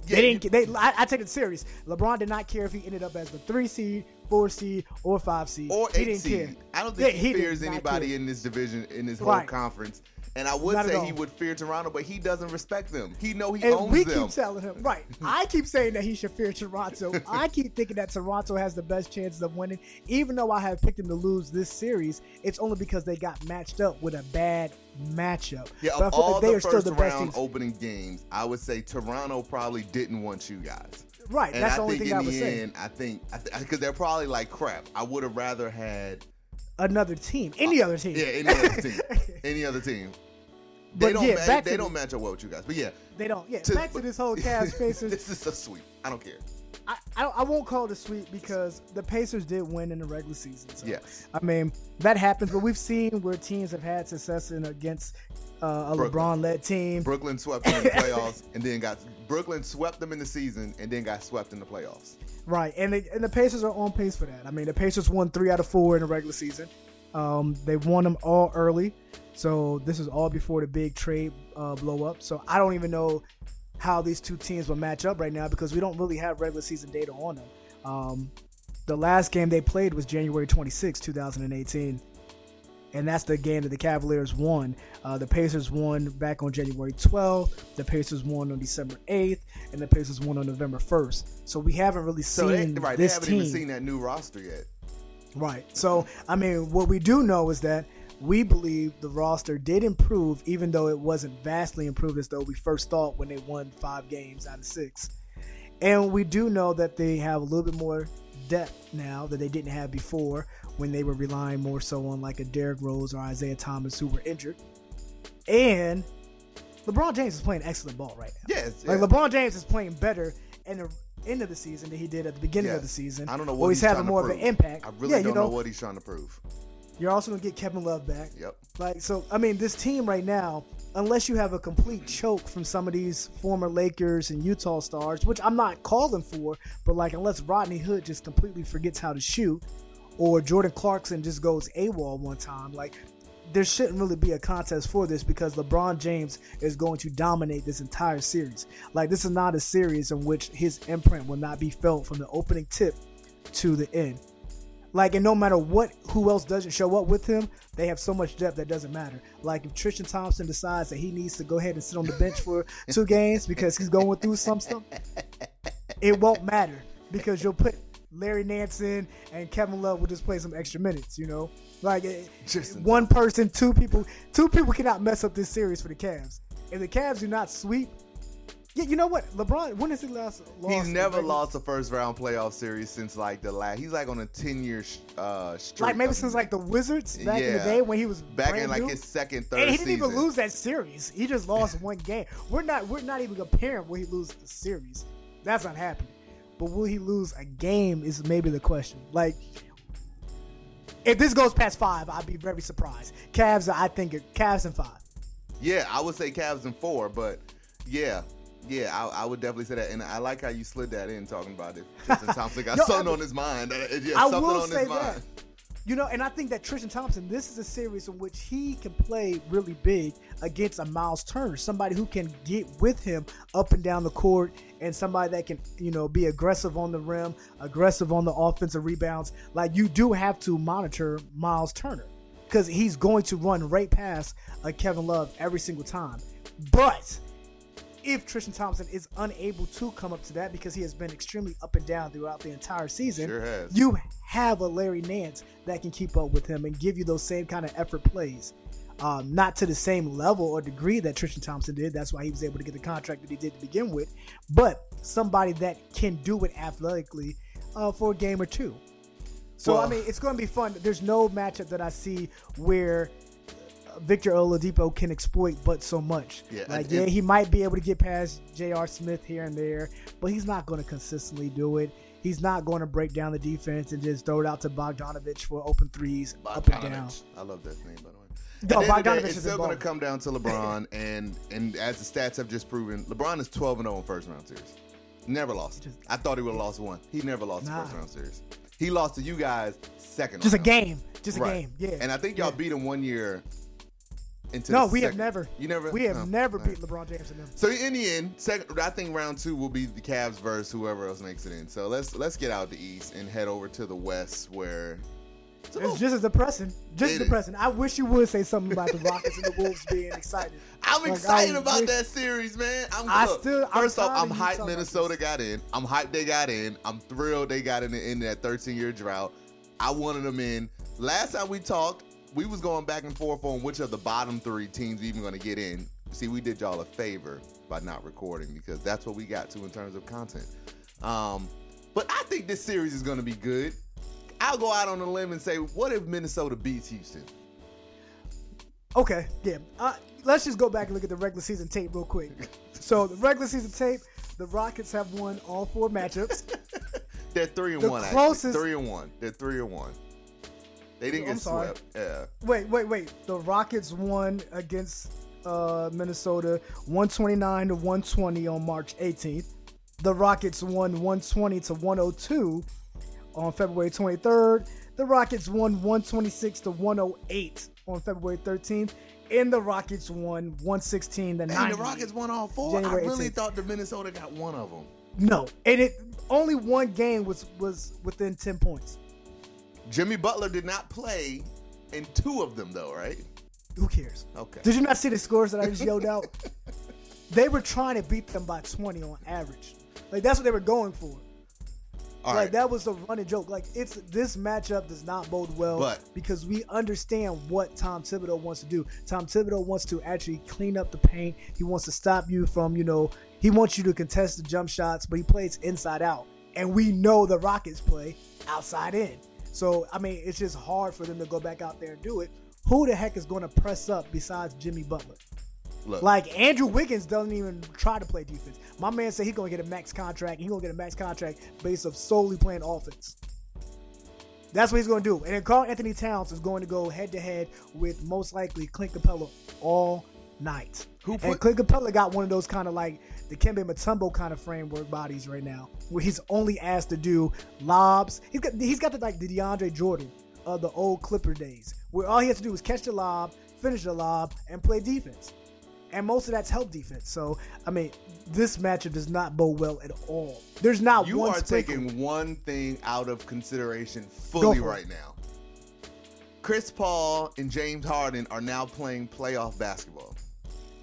Yeah,
they didn't. They, I, I take it serious. LeBron did not care if he ended up as the three seed, four seed, or five seed.
or
he
eight
didn't
seed.
care.
I don't think
Yeah,
he,
he
fears anybody
care.
in this division in this whole
Right.
conference. And I would
Not
say he would fear Toronto, but he doesn't respect them. He know he
And
owns
we
them.
We keep telling him, right? *laughs* I keep saying that he should fear Toronto. I keep thinking that Toronto has the best chances of winning, even though I have picked them to lose this series. It's only because they got matched up with a bad matchup.
yeah,
but I
of
feel
all
like they
the
are still
first
the
round opening games, I would say Toronto probably didn't want you guys.
Right,
And
that's
I
the only
think
thing
in
I would say.
end, I think because they're probably like crap. I would have rather had
Another team, any other team.
yeah any other team, *laughs* any other team. They
But
don't
yeah,
ma-
back
they don't
the-
match up well with you guys. But yeah,
They don't. Yeah,
to-
back to this whole *laughs* Cavs Pacers.
this is a sweep. I don't care.
I, I, I won't call it a sweep because the Pacers did win in the regular season. So,
Yes.
I mean that happens, but we've seen where teams have had success in against uh, a LeBron-led team.
Brooklyn swept them in the *laughs* playoffs and then got Brooklyn swept them in the season and then got swept in the playoffs.
Right, and they, and the Pacers are on pace for that. I mean, the Pacers won three out of four in the regular season. Um, they won them all early, so this is all before the big trade uh, blow up. So I don't even know how these two teams will match up right now because we don't really have regular season data on them. Um, the last game they played was January 26, 2018. And that's the game that the Cavaliers won. Uh, the Pacers won back on January 12th. The Pacers won on December 8th, and the Pacers won on November 1st. So we haven't really
So they, right, they haven't
team.
even seen that new roster yet.
Right. So, I mean, what we do know is that we believe the roster did improve, even though it wasn't vastly improved as though we first thought when they won five games out of six. And we do know that they have a little bit more depth now that they didn't have before when they were relying more so on like a Derrick Rose or Isaiah Thomas who were injured. And LeBron James is playing excellent ball right now.
Yes.
Like
yeah.
LeBron James is playing better in the end of the season than he did at the beginning of the season.
I don't know what
he's,
he's
having more of an impact.
I really
yeah,
don't
you know,
know what he's trying to prove.
you're also gonna get Kevin Love back.
Yep.
Like so, I mean, this team right now, unless you have a complete choke from some of these former Lakers and Utah stars, which I'm not calling for, but like unless Rodney Hood just completely forgets how to shoot, or Jordan Clarkson just goes AWOL one time, like there shouldn't really be a contest for this because LeBron James is going to dominate this entire series. Like this is not a series in which his imprint will not be felt from the opening tip to the end. Like, and no matter what, who else doesn't show up with him, they have so much depth that doesn't matter. Like, if Tristan Thompson decides that he needs to go ahead and sit on the bench for *laughs* two games because he's going through some stuff, it won't matter because you'll put Larry Nansen and Kevin Love will just play some extra minutes. You know, like eh,
Just
one person, two people, two people cannot mess up this series for the Cavs. If the Cavs do not sweep, yeah, you know what? LeBron, when has he last lost?
He's never
regular-
lost a first round playoff series since like the last. He's like on a ten year uh, streak.
Like maybe since like the Wizards back in the day when he was
back in like
new.
his second, third
and he didn't
season.
even lose that series. He just lost one game. We're not we're not even comparing where he loses the series. That's not happening. But will he lose a game is maybe the question. Like if this goes past five, I'd be very surprised. Cavs, I think Cavs and five.
Yeah, I would say Cavs in four, but yeah, yeah, I, I would definitely say that. And I like how you slid that in, talking about it. *laughs* Tristan Thompson got something
I-
on his mind. Uh, yeah,
I
something
will
on
say
his
that.
mind.
You know, and I think that Tristan Thompson, this is a series in which he can play really big against a Miles Turner, somebody who can get with him up and down the court, and somebody that can, you know, be aggressive on the rim, aggressive on the offensive rebounds. Like you do have to monitor Miles Turner because he's going to run right past a Kevin Love every single time. But if Tristan Thompson is unable to come up to that because he has been extremely up and down throughout the entire season,
Sure
you have a Larry Nance that can keep up with him and give you those same kind of effort plays. Um, not to the same level or degree that Tristan Thompson did. That's why he was able to get the contract that he did to begin with. But somebody that can do it athletically uh, for a game or two. So
Well-
I mean, it's going to be fun. There's no matchup that I see where Victor Oladipo can exploit but so much.
Yeah,
like
and-
yeah, he might be able to get past J.R. Smith here and there, but he's not going to consistently do it. He's not going to break down the defense and just throw it out to Bogdanovic for open threes up and down.
I love that name, by the way.
No,
the end the day,
Bogdanovic
it's
is
still going to come down to LeBron, *laughs* and and as the stats have just proven, LeBron is 12 and 0 in first round series. Never lost.
Just-
I thought he would have lost one. He never lost
Nah.
the first round series. He lost to you guys second.
Just a game, just a
Right.
game. Yeah.
And I think y'all
Yeah.
beat him one year. Into
no, we have never.
You never.
We have
Oh,
never
right.
beat LeBron James and them.
So in the end, second, I think round two will be the Cavs versus whoever else makes it in. So let's let's get out the East and head over to the West where it's
It's just as depressing. Just
It-
depressing. I wish you would say something about the Rockets and the Wolves being excited. *laughs*
I'm
Like,
excited about
wish-
that series, man. I'm
I
look,
still- I'm
first off, I'm hyped Minnesota got in. I'm hyped they got in. I'm thrilled they got in the end of that 13 year drought. I wanted them in. Last time we talked, we was going back and forth on which of the bottom three teams even going to get in. See, we did y'all a favor by not recording because that's what we got to in terms of content. Um, but I think this series is going to be good. I'll go out on a limb and say, what if Minnesota beats Houston?
Okay, yeah. Uh, let's just go back and look at the regular season tape real quick. *laughs* So the regular season tape, the Rockets have won all four matchups. *laughs*
They're three and
The
one.
closest-
Actually. Three and one. They're three and one. They didn't
I'm
get
sorry.
swept. Yeah.
wait, wait, wait. The Rockets won against uh, Minnesota 129 to 120 on March 18th. The Rockets won 120 to 102 on February 23rd. The Rockets won 126 to 108 on February 13th. And the Rockets won 116 to 90.
And the Rockets won all four.
January
I really
18th.
thought the Minnesota got one of them.
No, and it only one game was was within 10 points.
Jimmy Butler did not play in two of them, though, right?
Who cares?
Okay.
Did you not see the scores that I just yelled out? *laughs* They were trying to beat them by 20 on average. Like that's what they were going for.
All
like
right.
that was a running joke. Like it's this matchup does not bode well
But-
because we understand what Tom Thibodeau wants to do. Tom Thibodeau wants to actually clean up the paint. He wants to stop you from, you know, he wants you to contest the jump shots, but he plays inside out. And we know the Rockets play outside in. So I mean, it's just hard for them to go back out there and do it. Who the heck is going to press up besides Jimmy Butler?
Look,
Like Andrew Wiggins doesn't even try to play defense. My man said he's gonna get a max contract. He's gonna get a max contract based of solely playing offense. That's what he's gonna do. And then Karl-Anthony Towns is going to go head to head with most likely Clint Capela all night.
Who
and Clint Capela got one of those kind of like the Kembe Mutombo kind of framework bodies right now, where he's only asked to do lobs. He's got he's got the like the DeAndre Jordan of the old Clipper days, where all he has to do is catch the lob, finish the lob, and play defense. And most of that's help defense. So I mean, this matchup does not bode well at all. There's not
you
one
are
sprinkle.
taking one thing out of consideration fully
for it.
right now. Chris Paul and James Harden are now playing playoff basketball.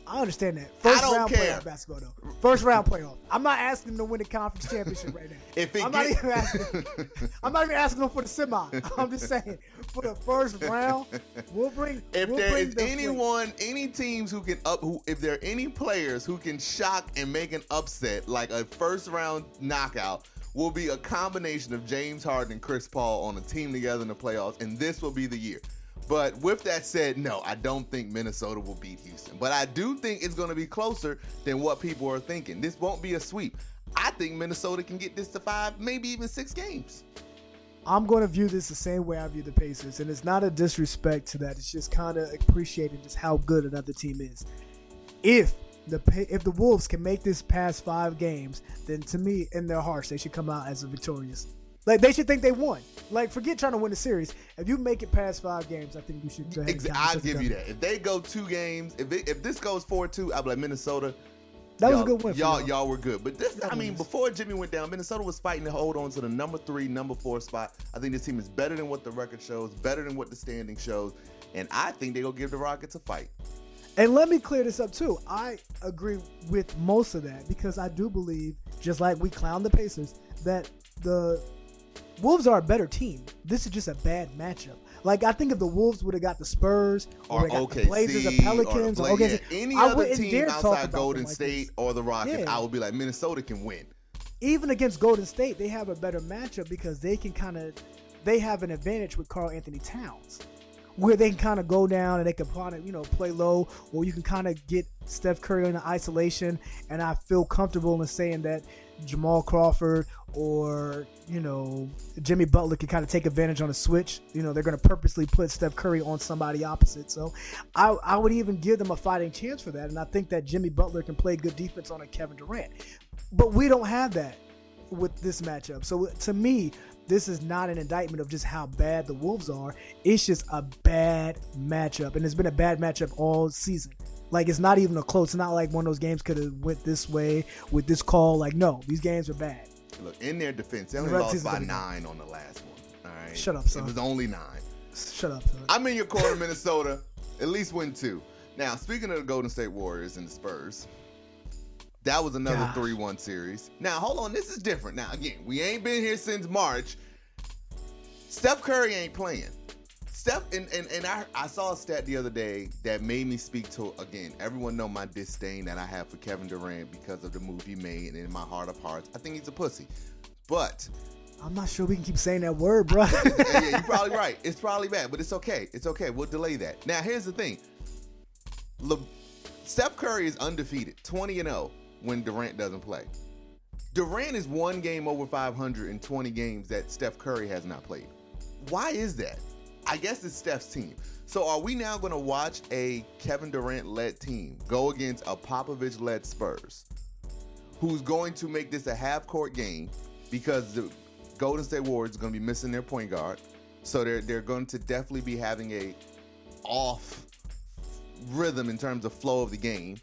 I understand that. First round
care.
playoff basketball though. First round playoff. I'm not asking them to win the conference championship right now. *laughs*
If it
I'm not
get-
even asking. *laughs* I'm not even asking them for the semi. *laughs* I'm just saying for the first round, we'll bring.
If
we'll
there
bring
is
the
anyone, any teams who can up, who if there are any players who can shock and make an upset like a first round knockout, will be a combination of James Harden and Chris Paul on a team together in the playoffs, and this will be the year. But with that said, no, I don't think Minnesota will beat Houston. But I do think it's going to be closer than what people are thinking. This won't be a sweep. I think Minnesota can get this to five, maybe even six games.
I'm going to view this the same way I view the Pacers, and it's not a disrespect to that. It's just kind of appreciating just how good another team is. If the if the Wolves can make this past five games, then to me, in their hearts, they should come out as a victorious. Like they should think they won. Like forget trying to win the series. If you make it past five games, I think you should go ahead.
I'll give you that. If they go two games, if it, if this goes four two, I'll be like Minnesota.
That was a good win.
y'all, y'all, y'all were good, but this, I mean, before Jimmy went down, Minnesota was fighting to hold on to the number three, number four spot. I think this team is better than what the record shows, better than what the standing shows, and I think they're gonna give the Rockets a fight.
And let me clear this up too. I agree with most of that because I do believe, just like we clown the Pacers, that the Wolves are a better team. This is just a bad matchup. Like I think if the Wolves would have got the Spurs or, or got the Blazers or Pelicans or,
or yeah, any I other team outside Golden like State this. or the Rockets, yeah. I would be like Minnesota can win.
Even against Golden State, they have a better matchup because they can kind of they have an advantage with Karl-Anthony Towns where they can kind of go down and they can kind of you know play low, or you can kind of get Steph Curry in isolation. And I feel comfortable in saying that Jamal Crawford or you know Jimmy Butler can kind of take advantage on a switch. You know they're going to purposely put Steph Curry on somebody opposite. So I, I would even give them a fighting chance for that. And I think that Jimmy Butler can play good defense on a Kevin Durant. But we don't have that with this matchup. So to me, this is not an indictment of just how bad the Wolves are. It's just a bad matchup, and it's been a bad matchup all season. Like it's not even a close. It's not like one of those games could have went this way with this call. Like no, these games are bad.
Look, in their defense, they only the lost by nine on the last one. All right,
shut up, son.
It was only nine.
Shut up. Son.
I'm in your corner, *laughs* Minnesota. At least win two. Now, speaking of the Golden State Warriors and the Spurs, that was another three-one series. Now, hold on, this is different. Now, again, we ain't been here since March. Steph Curry ain't playing. Steph and, and, and I, I saw a stat the other day that made me speak to again. Everyone know my disdain that I have for Kevin Durant because of the move he made, and in my heart of hearts, I think he's a pussy. But
I'm not sure we can keep saying that word, bro. *laughs*
yeah, you're *laughs* probably right. It's probably bad, but it's okay. It's okay. We'll delay that. Now, here's the thing. Le- Steph Curry is undefeated, 20 and 0 when Durant doesn't play. Durant is one game over 500 in 20 games that Steph Curry has not played. Why is that? I guess it's Steph's team. So are we now going to watch a Kevin Durant led team go against a Popovich led Spurs, who's going to make this a half court game because the Golden State Warriors are going to be missing their point guard, so they're they're going to definitely be having a off rhythm in terms of flow of the game.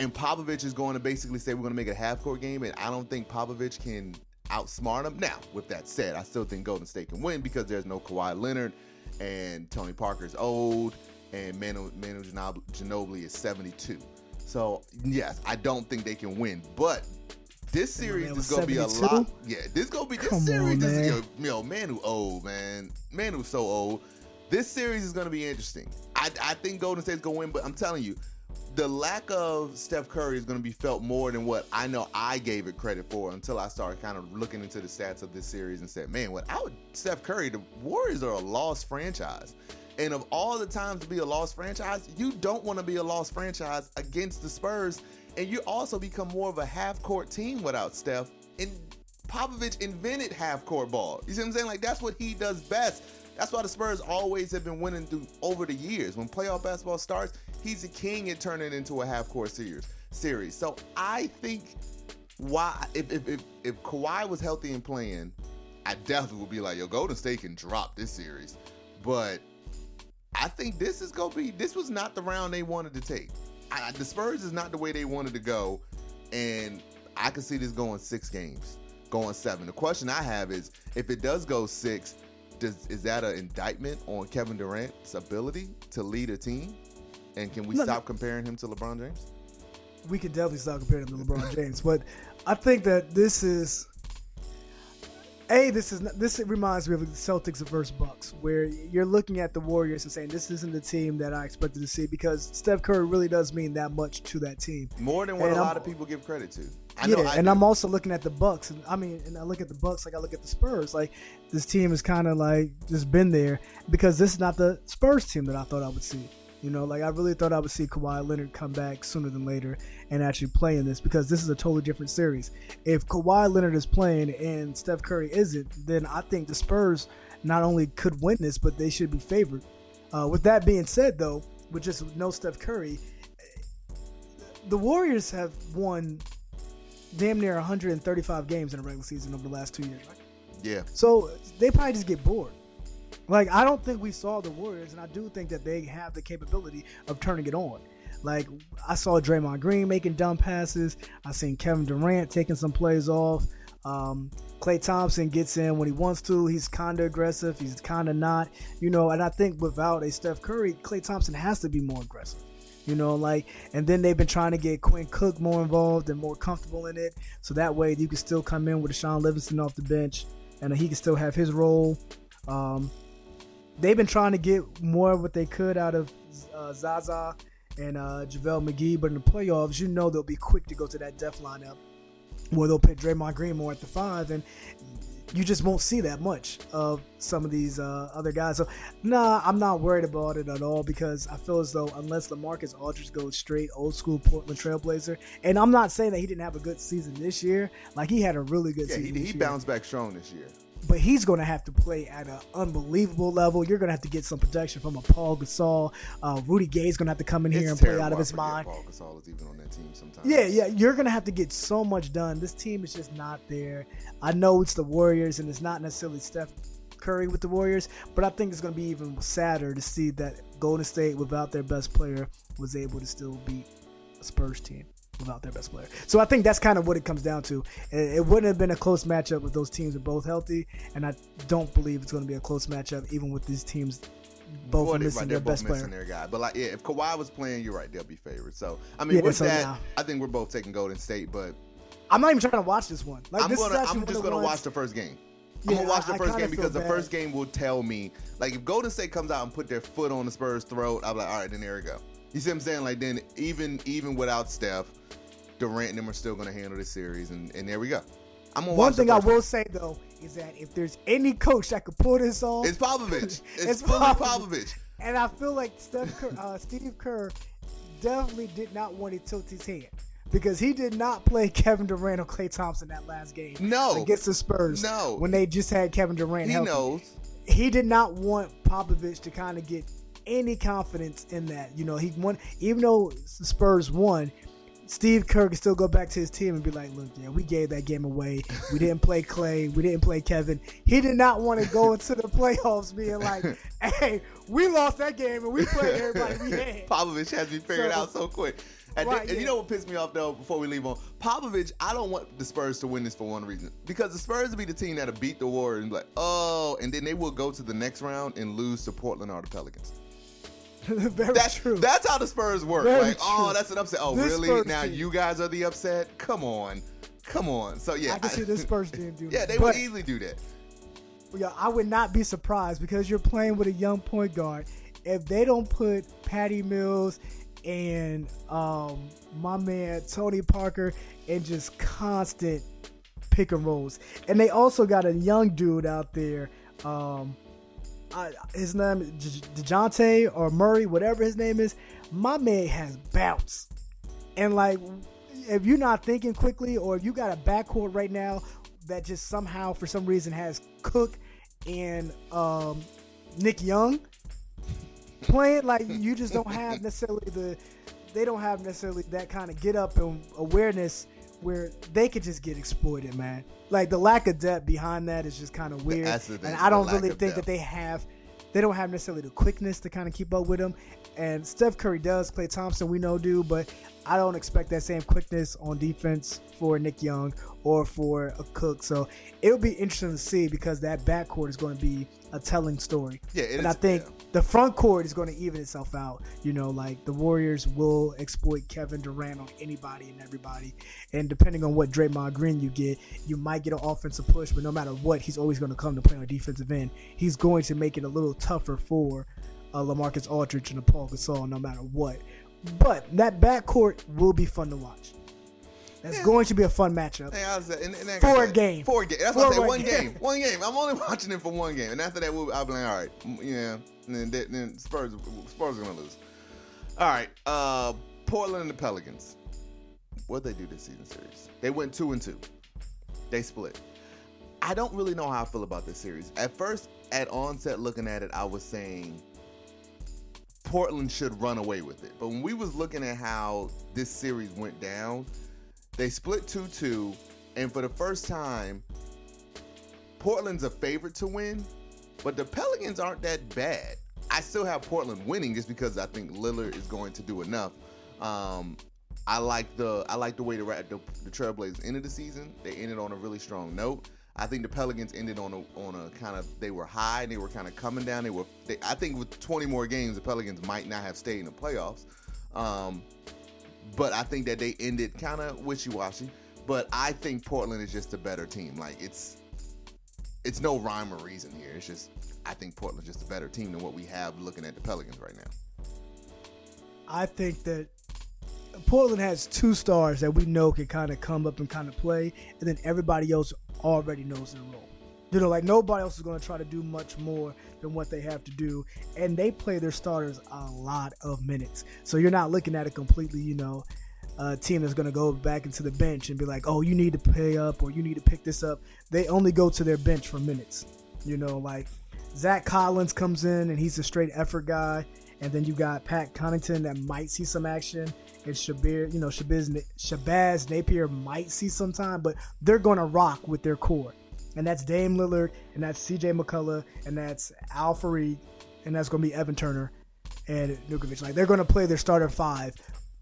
And Popovich is going to basically say we're going to make a half court game, and I don't think Popovich can outsmart them. Now, with that said, I still think Golden State can win because there's no Kawhi Leonard and Tony Parker's old and Manu, Manu Ginobili is 72. So, yes, I don't think they can win. But this series is going to be a lot. Yeah, this going to be this Come series. On, is, you know, Manu old, man. Manu's so old. This series is going to be interesting. I, I think Golden State's going to win, but I'm telling you, the lack of Steph Curry is going to be felt more than what I know I gave it credit for until I started kind of looking into the stats of this series and said, man, without Steph Curry, the Warriors are a lost franchise. And of all the times to be a lost franchise, you don't want to be a lost franchise against the Spurs. And you also become more of a half court team without Steph. And Popovich invented half court ball. You see what I'm saying? Like, that's what he does best. That's why the Spurs always have been winning through over the years. When playoff basketball starts, he's a king at turning into a half court series. Series. So I think why if if if, if Kawhi was healthy and playing, I definitely would be like, yo, Golden State can drop this series. But I think this is gonna be this was not the round they wanted to take. I, the Spurs is not the way they wanted to go, and I can see this going six games, going seven. The question I have is if it does go six, does is that an indictment on Kevin Durant's ability to lead a team? And can we no, stop comparing him to LeBron James?
We can definitely stop comparing him to LeBron James, but I think that this is a this is not, this reminds me of the Celtics versus Bucks, where you're looking at the Warriors and saying this isn't the team that I expected to see because Steph Curry really does mean that much to that team.
More than what and a lot of people give credit to.
I yeah, and do. I'm also looking at the Bucks, and I mean, and I look at the Bucks like I look at the Spurs. Like this team has kind of like just been there because this is not the Spurs team that I thought I would see. You know, like I really thought I would see Kawhi Leonard come back sooner than later and actually play in this because this is a totally different series. If Kawhi Leonard is playing and Steph Curry isn't, then I think the Spurs not only could win this, but they should be favored. Uh, with that being said, though, with just no Steph Curry, the Warriors have won damn near 135 games in a regular season over the last two years.
Yeah.
So they probably just get bored. Like I don't think we saw the Warriors, and I do think that they have the capability of turning it on. Like I saw Draymond Green making dumb passes. I seen Kevin Durant taking some plays off. Um, Klay Thompson gets in when he wants to. He's kind of aggressive. He's kind of not, you know. And I think without a Steph Curry, Klay Thompson has to be more aggressive. You know, like, and then they've been trying to get Quinn Cook more involved and more comfortable in it, so that way you can still come in with Shaun Livingston off the bench, and he can still have his role. Um, they've been trying to get more of what they could out of uh, Zaza and uh, JaVale McGee, but in the playoffs, you know they'll be quick to go to that depth lineup where they'll put Draymond Green more at the five, and you just won't see that much of some of these uh, other guys. So, nah, I'm not worried about it at all because I feel as though unless LaMarcus Aldridge goes straight old school Portland Trailblazer, and I'm not saying that he didn't have a good season this year, like he had a really good
Yeah,
season.
he, he bounced back strong this year.
But he's going to have to play at an unbelievable level. You're going to have to get some production from a Pau Gasol. Uh, Rudy Gay's going to have to come in here
It's
and play out of his mind.
Pau Gasol is even on that team sometimes.
Yeah, yeah, you're gonna have to get so much done. This team is just not there. I know it's the Warriors, and it's not necessarily Steph Curry with the Warriors, but I think it's gonna be even sadder to see that Golden State, without their best player, was able to still beat a Spurs team without their best player. So I think that's kind of what it comes down to. It, wouldn't have been a close matchup if those teams are both healthy, and I don't believe it's gonna be a close matchup even with these teams both
they-
missing
right,
their
both
best
missing
player.
their guy. But like, yeah, if Kawhi was playing, you're right, they'll be favored. So I mean,
Yeah,
with
so
that,
now-
I think we're both taking Golden State. But
I'm not even trying to watch this one. Like
I'm
this
gonna, I'm just gonna watch the first game.
Yeah,
I'm gonna watch the
I
first game because the first game will tell me. Like, if Golden State comes out and put their foot on the Spurs' throat, I'm like, all right, then there we go. You see what I'm saying? Like, then even even without Steph, Durant and them are still gonna handle this series, and, and there we go. I'm gonna
One thing I will say though is that if there's any coach that could pull this off,
It's Popovich. *laughs* It's,
It's Popovich.
Popovich.
and I feel like Steph Kerr, uh, Steve Kerr definitely did not want to tilt his hand because he did not play Kevin Durant or Klay Thompson that last game
No.
against the Spurs.
No.
when they just had Kevin Durant.
He
healthy.
knows.
he did not want Popovich to kind of get any confidence in that. You know, he won, even though the Spurs won. Steve Kerr could still go back to his team and be like, "Look, yeah, we gave that game away. We *laughs* didn't play Klay. We didn't play Kevin. He did not want to go into the playoffs being like, *laughs* "Hey, we lost that game and we played everybody we had." *laughs*
Popovich has me figured
So-
out so quick. And,
Right,
then- and
yeah.
you know what pissed me off though? Before we leave on Popovich, I don't want the Spurs to win this for one reason because the Spurs will be the team that'll beat the Warriors and be like, oh, and then they will go to the next round and lose to Portland or the Pelicans. *laughs*
Very
That's
true.
That's how the Spurs work.
Very
like, oh, that's an upset. Oh,
This
really?
Spurs
now
team-
you guys are the upset? Come on, come on. So yeah,
I can see this Spurs team do *laughs*
yeah,
that.
they
But-
would easily do that.
Yeah, I would not be surprised because you're playing with a young point guard. If they don't put Patty Mills and um, my man Tony Parker in just constant pick and rolls, and they also got a young dude out there. Um, I, his name Dejounte or Murray, whatever his name is. My man has bounce, and like if you're not thinking quickly, or if you got a backcourt right now that just somehow for some reason has Cook and um, Nick Young playing, like you just don't have *laughs* necessarily the they don't have necessarily that kind of get up and awareness where they could just get exploited, man. Like the lack of depth behind that is just kind of weird,
thing,
and I don't really think
depth.
that they have. They don't have necessarily the quickness to kind of keep up with them, and Steph Curry does. Klay Thompson, we know, do, but I don't expect that same quickness on defense for Nick Young or for a Cook. So it'll be interesting to see because that backcourt is going to be a telling story.
Yeah, it
and I think
yeah.
the front court is going to even itself out. You know, like the Warriors will exploit Kevin Durant on anybody and everybody. And depending on what Draymond Green you get, you might get an offensive push, but no matter what, he's always going to come to play on defensive end. He's going to make it a little tougher for uh, LaMarcus Aldridge and Pau Gasol, no matter what. But that backcourt will be fun to watch. That's going to be a fun matchup.
Hey, I was, and, and like
For
I
a
said,
game.
For game. That's what I say.
one game.
game. One game. I'm only *laughs* watching it for one game, and after that, we'll, I'll be like, all right, yeah. And then, then- then Spurs, Spurs are gonna lose. All right, uh, Portland and the Pelicans. What did they do this season series? They went two and two. They split. I don't really know how I feel about this series. At first, at onset, looking at it, I was saying Portland should run away with it. But when we was looking at how this series went down, they split 2-2 and for the first time Portland's a favorite to win, but the Pelicans aren't that bad. I still have Portland winning just because I think Lillard is going to do enough. Um, I like the I like the way the, the the Trailblazers ended the season. They ended on a really strong note. I think the Pelicans ended on a on a kind of they were high and they were kind of coming down. They were they, I think with 20 more games, the Pelicans might not have stayed in the playoffs. Um, but I think that they ended kind of wishy washy. But I think Portland is just a better team. Like it's it's no rhyme or reason here. It's just I think Portland's just a better team than what we have looking at the Pelicans right now.
I think that Portland has two stars that we know can kind of come up and kind of play, and then everybody else already knows their role. You know, like nobody else is going to try to do much more than what they have to do, and they play their starters a lot of minutes. So you're not looking at a completely, you know, team that's going to go back into the bench and be like, "Oh, you need to pay up or you need to pick this up." They only go to their bench for minutes. You know, like Zach Collins comes in and he's a straight effort guy, and then you got Pat Connaughton that might see some action, and Shabir, you know, Shabazz, Shabazz Napier might see some time, but they're going to rock with their core and that's Dame Lillard, and that's C.J. McCollum, and that's Al Farid, and that's going to be Evan Turner and Vucevic. Like they're going to play their starter five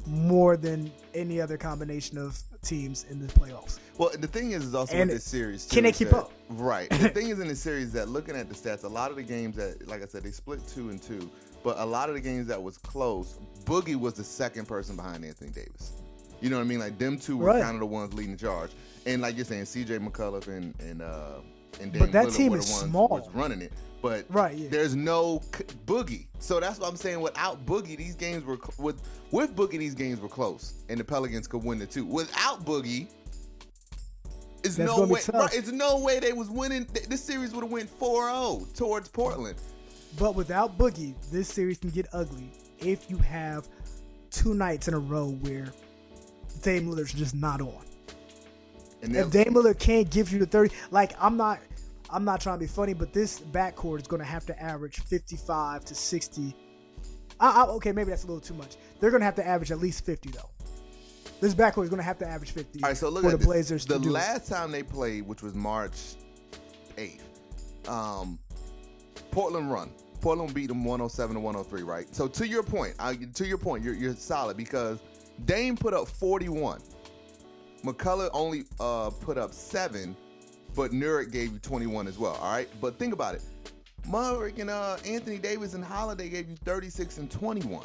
more than any other combination of teams in the playoffs.
Well, the thing is, is also
And
with this series. Too,
can they keep
that-
up?
Right. The *laughs* thing is in the series that looking at the stats, a lot of the games that, like I said, they split two and two, but a lot of the games that was close, Boogie was the second person behind Anthony Davis. You know what I mean? Like them two were
Right.
kind of the ones leading the charge, and like you're saying, C.J. McCollum and and uh, and
But that
Lillard
team
were the
is
ones
small.
was running it. But
Right, yeah.
there's no c- Boogie, so that's what I'm saying. Without Boogie, these games were cl- with with Boogie, these games were close, and the Pelicans could win the two. Without Boogie, it's
That's
no way. Right, it's no way they was winning. This series would have went 4-0 towards Portland.
But without Boogie, this series can get ugly if you have two nights in a row where Dame Lillard's just not on.
And
if Dame Lillard can't give you the 30, like I'm not I'm not trying to be funny, but this backcourt is going to have to average 55 to 60. I, I, okay, maybe that's a little too much. They're going to have to average at least 50 though. This backcourt is going to have to average 50
all right, so look
for
at
the
this.
Blazers
The
do it.
last time they played, which was March 8th, um, Portland run. Portland beat them 107 to 103, right? So to your point, I, to your point, you're, you're solid because Dame put up 41. McCollum only uh, put up seven, but Nurek gave you 21 as well. All right, but think about it. Murray and uh, Anthony Davis and Holiday gave you 36 and 21.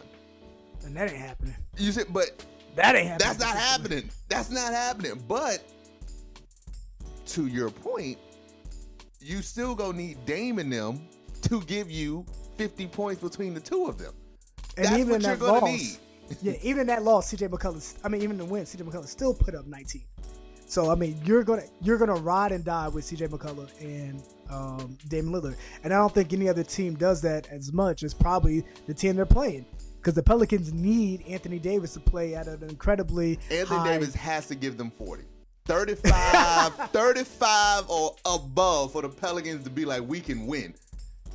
and that ain't happening.
You said, but
That ain't happening.
that's not happening. That's not happening. But to your point, you still gonna need Dame and them to give you 50 points between the two of them.
And
That's
even
what
in
you're gonna
loss,
need. *laughs*
yeah, even in that loss, CJ McCollum. I mean, even the win, CJ McCollum still put up 19. So I mean, you're gonna you're gonna ride and die with CJ McCollum and um, Damian Lillard, and I don't think any other team does that as much as probably the team they're playing, because the Pelicans need Anthony Davis to play at an incredibly
Anthony
high-
Davis has to give them 40. 35, *laughs* 35 or above for the Pelicans to be like, we can win.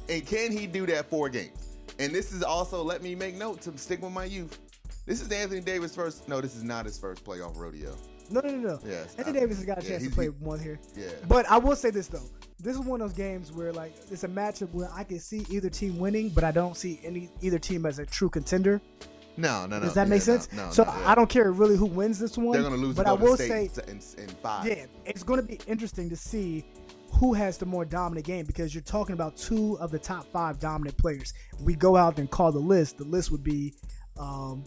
And can he do that four games? And this is also, let me make note to stick with my youth. This is Anthony Davis' first, no, this is not his first playoff rodeo.
No, no, no, no.
It's
Anthony
not-
Davis has got a
yeah,
chance to play
he-
one here.
Yeah.
But I will say this though. This is one of those games where like it's a matchup where I can see either team winning, but I don't see any either team as a true contender.
No, no, no.
Does that
yeah,
make sense?
No,
so
no, yeah.
I don't care really who wins this one.
They're going to lose
But I will say,
in, in five.
yeah, it's going to be interesting to see who has the more dominant game because you're talking about two of the top five dominant players. We go out and call the list. The list would be um,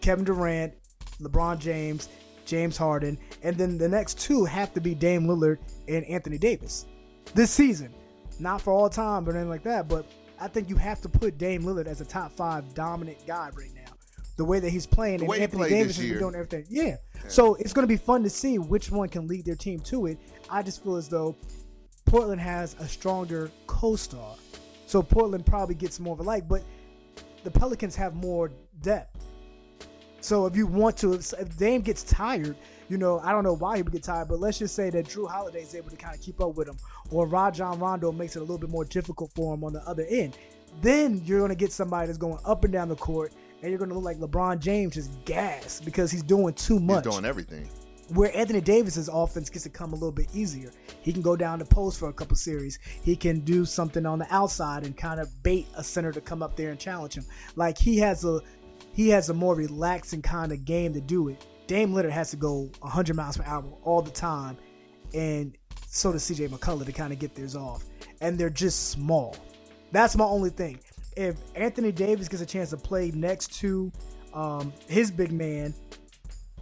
Kevin Durant, LeBron James, James Harden, and then the next two have to be Dame Lillard and Anthony Davis this season. Not for all time or anything like that, but I think you have to put Dame Lillard as a top five dominant guy right now. The way that he's playing,
The
and Anthony Davis has been doing everything. Yeah. So it's going to be fun to see which one can lead their team to it. I just feel as though Portland has a stronger co-star, so Portland probably gets more of a like. But the Pelicans have more depth. So if you want to, if Dame gets tired, you know, I don't know why he would get tired, but let's just say that Jrue Holiday is able to kind of keep up with him, or Rajon Rondo makes it a little bit more difficult for him on the other end. Then you're going to get somebody that's going up and down the court, and you're going to look like LeBron James just gas because he's doing too much.
He's doing everything.
Where Anthony Davis's offense gets to come a little bit easier. He can go down the post for a couple series. He can do something on the outside and kind of bait a center to come up there and challenge him. Like he has a he has a more relaxing kind of game to do it. Dame Lillard has to go 100 miles per hour all the time, and so does CJ McCollum to kind of get theirs off. And they're just small. That's my only thing. If Anthony Davis gets a chance to play next to um, his big man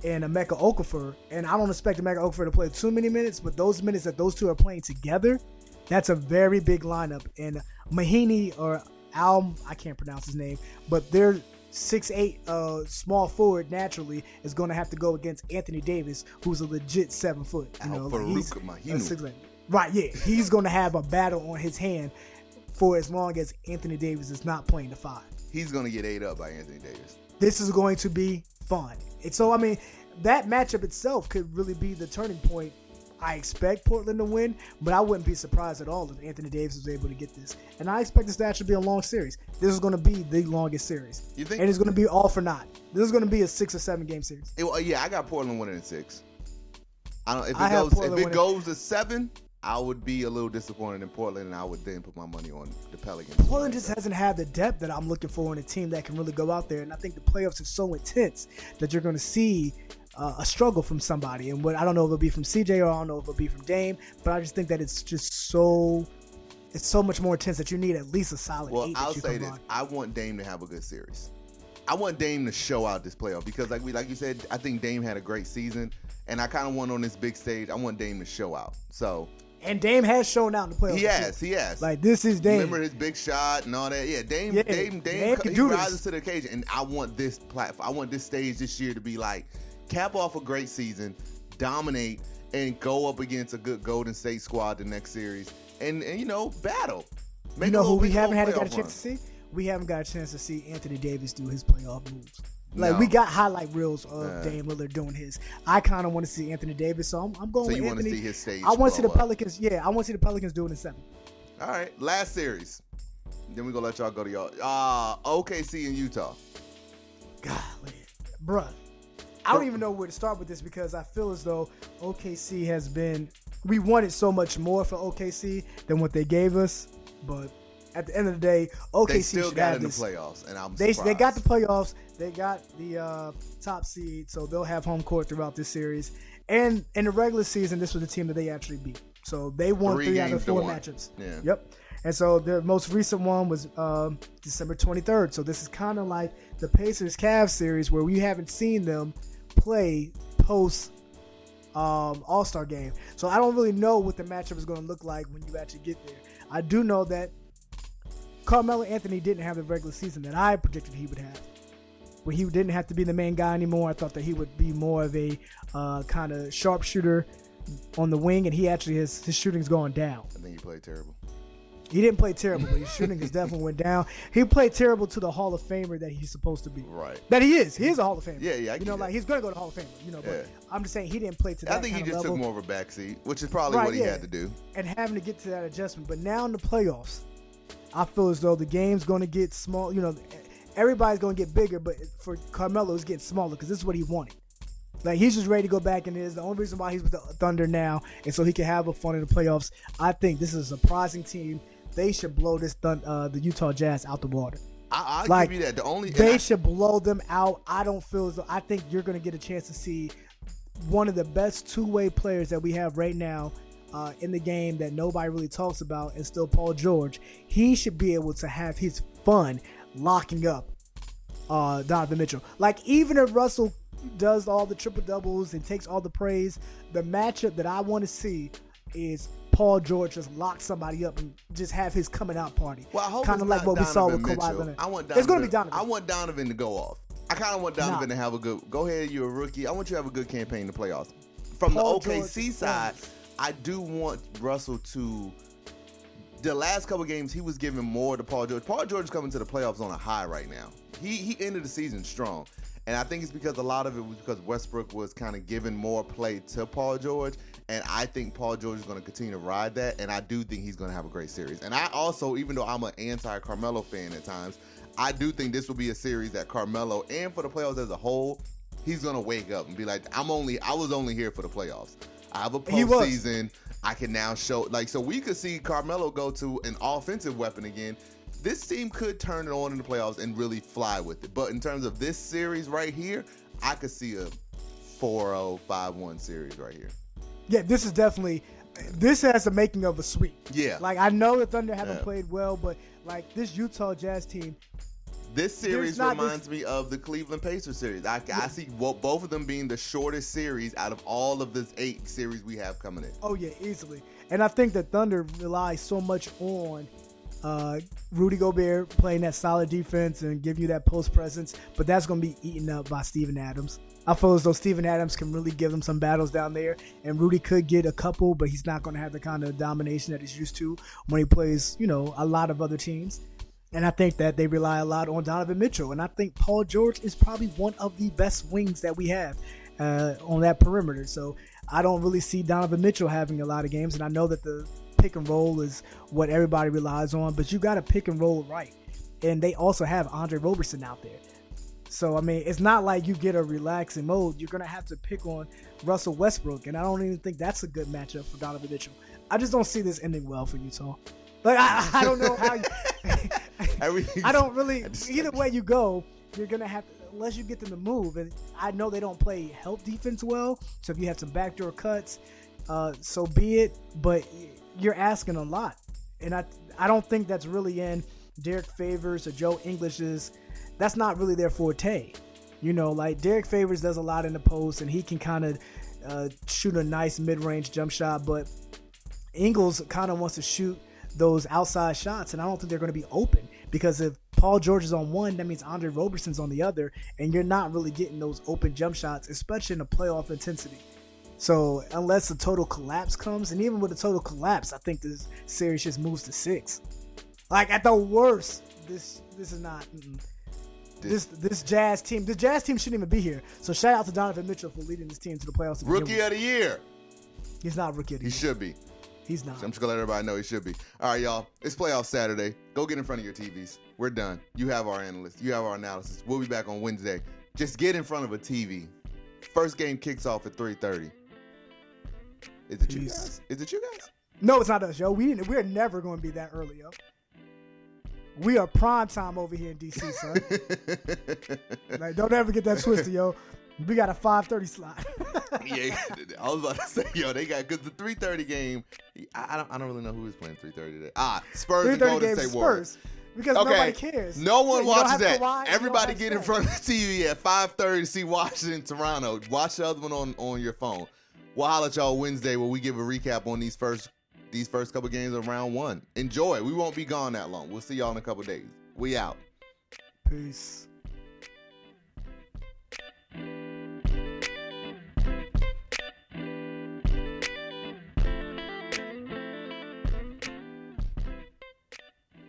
and Emeka Okafor, and I don't expect Emeka Okafor to play too many minutes, but those minutes that those two are playing together, that's a very big lineup. And Mahinmi or Al, I can't pronounce his name, but they're six eight uh, small forward naturally is going to have to go against Anthony Davis, who's a legit seven foot. You know, like he's right? Yeah, he's going to have a battle on his hand for as long as Anthony Davis is not playing the five.
He's going to get ate up by Anthony Davis.
This is going to be fun. And so, I mean, that matchup itself could really be the turning point. I expect Portland to win, but I wouldn't be surprised at all if Anthony Davis was able to get this. And I expect this to actually be a long series. This is going to be the longest series.
You think?
And it's going to be all for naught. This is going to be a six or seven game series.
It, yeah, I got Portland winning in six. I don't. If it I goes, if it goes to seven, I would be a little disappointed in Portland, and I would then put my money on the Pelicans.
Portland just hasn't had the depth that I'm looking for in a team that can really go out there, and I think the playoffs are so intense that you're going to see uh, a struggle from somebody. And what I don't know if it'll be from CJ or I don't know if it'll be from Dame, but I just think that it's just so it's so much more intense that you need at least a solid.
Well, I'll say this: on. I want Dame to have a good series. I want Dame to show out this playoff because, like we, like you said, I think Dame had a great season, and I kind of want on this big stage. I want Dame to show out. So
and Dame has shown out in the playoffs.
He has, he has.
Like this is Dame.
Remember his big shot and all that. Yeah, Dame, yeah, Dame, Dame, Dame he rises this. to the occasion. And I want this platform. I want this stage this year to be like cap off a great season, dominate, and go up against a good Golden State squad the next series, and, and you know battle.
Make you know who we haven't had got a chance run. to see? We haven't got a chance to see Anthony Davis do his playoff moves. Like no. we got highlight reels of uh, Dame Lillard doing his. I kind of want to see Anthony Davis, so I'm, I'm going. So you want to
see his stage?
I want to see the Pelicans. Yeah, I want to see the Pelicans doing it seven.
All right, last series. Then we gonna let y'all go to y'all. Uh OKC in Utah.
Golly, bruh. I don't even know where to start with this because I feel as though OKC has been. We wanted so much more for OKC than what they gave us, but at the end of the day, OKC they
still
got
in this. the playoffs, and I'm
they
surprised.
they got the playoffs. They got the uh, top seed, so they'll have home court throughout this series. And in the regular season, this was the team that they actually beat. So they won three, three out of four matchups.
Yeah.
Yep. And so the most recent one was um, December 23rd. So this is kind of like the Pacers Cavs series where we haven't seen them play post um, All Star game. So I don't really know what the matchup is going to look like when you actually get there. I do know that Carmelo Anthony didn't have the regular season that I predicted he would have. Where he didn't have to be the main guy anymore. I thought that he would be more of a uh, kind of sharpshooter on the wing, and he actually has his shooting's going down.
I think he played terrible.
He didn't play terrible, but his shooting has definitely went down. He played terrible to the Hall of Famer that he's supposed to be.
Right.
That he is. He is a Hall of Famer.
Yeah, yeah. I
you know, like he's going to go to Hall of Famer. You know, but yeah. I'm just saying he didn't play to that.
I think
he
just
level.
took more of a backseat, which is probably right, what he yeah. had to do.
And having to get to that adjustment, but now in the playoffs, I feel as though the game's going to get small. You know, everybody's going to get bigger, but for Carmelo, it's getting smaller because this is what he wanted. Like he's just ready to go back and is the only reason why he's with the Thunder now, and so he can have a fun in the playoffs. I think this is a surprising team. They should blow this thun- uh, the Utah Jazz out the water.
I, will like, give you that. The only
they
I,
should blow them out. I don't feel as though I think you're going to get a chance to see one of the best two way players that we have right now uh, in the game that nobody really talks about, and still Paul George. He should be able to have his fun locking up uh, Donovan Mitchell. Like even if Russell does all the triple doubles and takes all the praise, the matchup that I want to see is Paul George just lock somebody up and just have his coming out party.
Well, kind of like what Donovan we saw with Kawhi Leonard. I want Donovan,
it's going to be Donovan.
I want Donovan to go off. I kind of want Donovan nah. to have a good. Go ahead, you're a rookie. I want you to have a good campaign in the playoffs. From Paul the OKC George side, I do want Russell to. The last couple games, he was giving more to Paul George. Paul George is coming to the playoffs on a high right now. He he ended the season strong, and I think it's because a lot of it was because Westbrook was kind of giving more play to Paul George, and I think Paul George is going to continue to ride that, and I do think he's going to have a great series. And I also, even though I'm an anti Carmelo fan at times, I do think this will be a series that Carmelo and for the playoffs as a whole, he's gonna wake up and be like, I'm only I was only here for the playoffs. I have a postseason. I can now show like so we could see Carmelo go to an offensive weapon again. This team could turn it on in the playoffs and really fly with it. But in terms of this series right here, I could see a 4-0, 5-1 series right here.
Yeah, this is definitely this has the making of a sweep.
Yeah.
Like I know the Thunder haven't
Yeah.
played well, but like this Utah Jazz team,
This series
not this-
reminds me of the Cleveland Pacers series. I, I see both of them being the shortest series out of all of the eight series we have coming in.
oh yeah, easily. And I think the Thunder relies so much on uh, Rudy Gobert playing that solid defense and giving you that post presence, but that's going to be eaten up by Steven Adams. I feel as though Steven Adams can really give them some battles down there, and Rudy could get a couple, but he's not going to have the kind of domination that he's used to when he plays, you know, a lot of other teams. And I think that they rely a lot on Donovan Mitchell. And I think Paul George is probably one of the best wings that we have uh, on that perimeter. So I don't really see Donovan Mitchell having a lot of games. And I know that the pick and roll is what everybody relies on, but you got to pick and roll right. And they also have Andre Roberson out there. So I mean, it's not like you get a relaxing mode. You're gonna have to pick on Russell Westbrook, and I don't even think that's a good matchup for Donovan Mitchell. I just don't see this ending well for Utah. Like I, I don't know how. You, *laughs* *laughs* I don't really. Either way you go, you're gonna have to unless you get them to move. And I know they don't play help defense well. So if you have some backdoor cuts, uh, so be it. But you're asking a lot, and I I don't think that's really in Derrick Favors or Joe Ingles's. That's not really their forte. You know, like Derrick Favors does a lot in the post, and he can kind of uh, shoot a nice mid-range jump shot, but Ingles kind of wants to shoot those outside shots, and I don't think they're going to be open because if Paul George is on one, that means Andre Roberson's on the other, and you're not really getting those open jump shots, especially in a playoff intensity. So unless a total collapse comes, and even with a total collapse, I think this series just moves to six. Like at the worst, this this is not. Mm-mm. This this Jazz team, the Jazz team shouldn't even be here. So shout out to Donovan Mitchell for leading this team to the playoffs.
Rookie of the year.
He's not rookie. of the
He
year.
should be.
He's not.
I'm just gonna let everybody know he should be. All right, y'all. It's playoff Saturday. Go get in front of your TVs. We're done. You have our analysts. You have our analysis. We'll be back on Wednesday. Just get in front of a TV. First game kicks off at 3:30. Is it you guys? Is it you guys?
No, it's not us, yo. We we're never going to be that early, yo. We are prime time over here in DC, son. *laughs* like, don't ever get that twisted, yo. We got a 5:30 slot. *laughs*
yeah, I was about to say, yo, they got because the 3:30 game. I, I don't, I don't really know who is playing 3:30 today. Ah, Spurs and
3:30
Golden State Warriors.
Spurs because
Okay.
nobody cares.
No one
you
watches that.
Kawhi,
Everybody get in front of the TV at 5:30 to see Washington, Toronto. Watch the other one on, on your phone. We'll holler at y'all Wednesday where we give a recap on these first these first couple games of round one. Enjoy. We won't be gone that long. We'll see y'all in a couple days. We out.
Peace.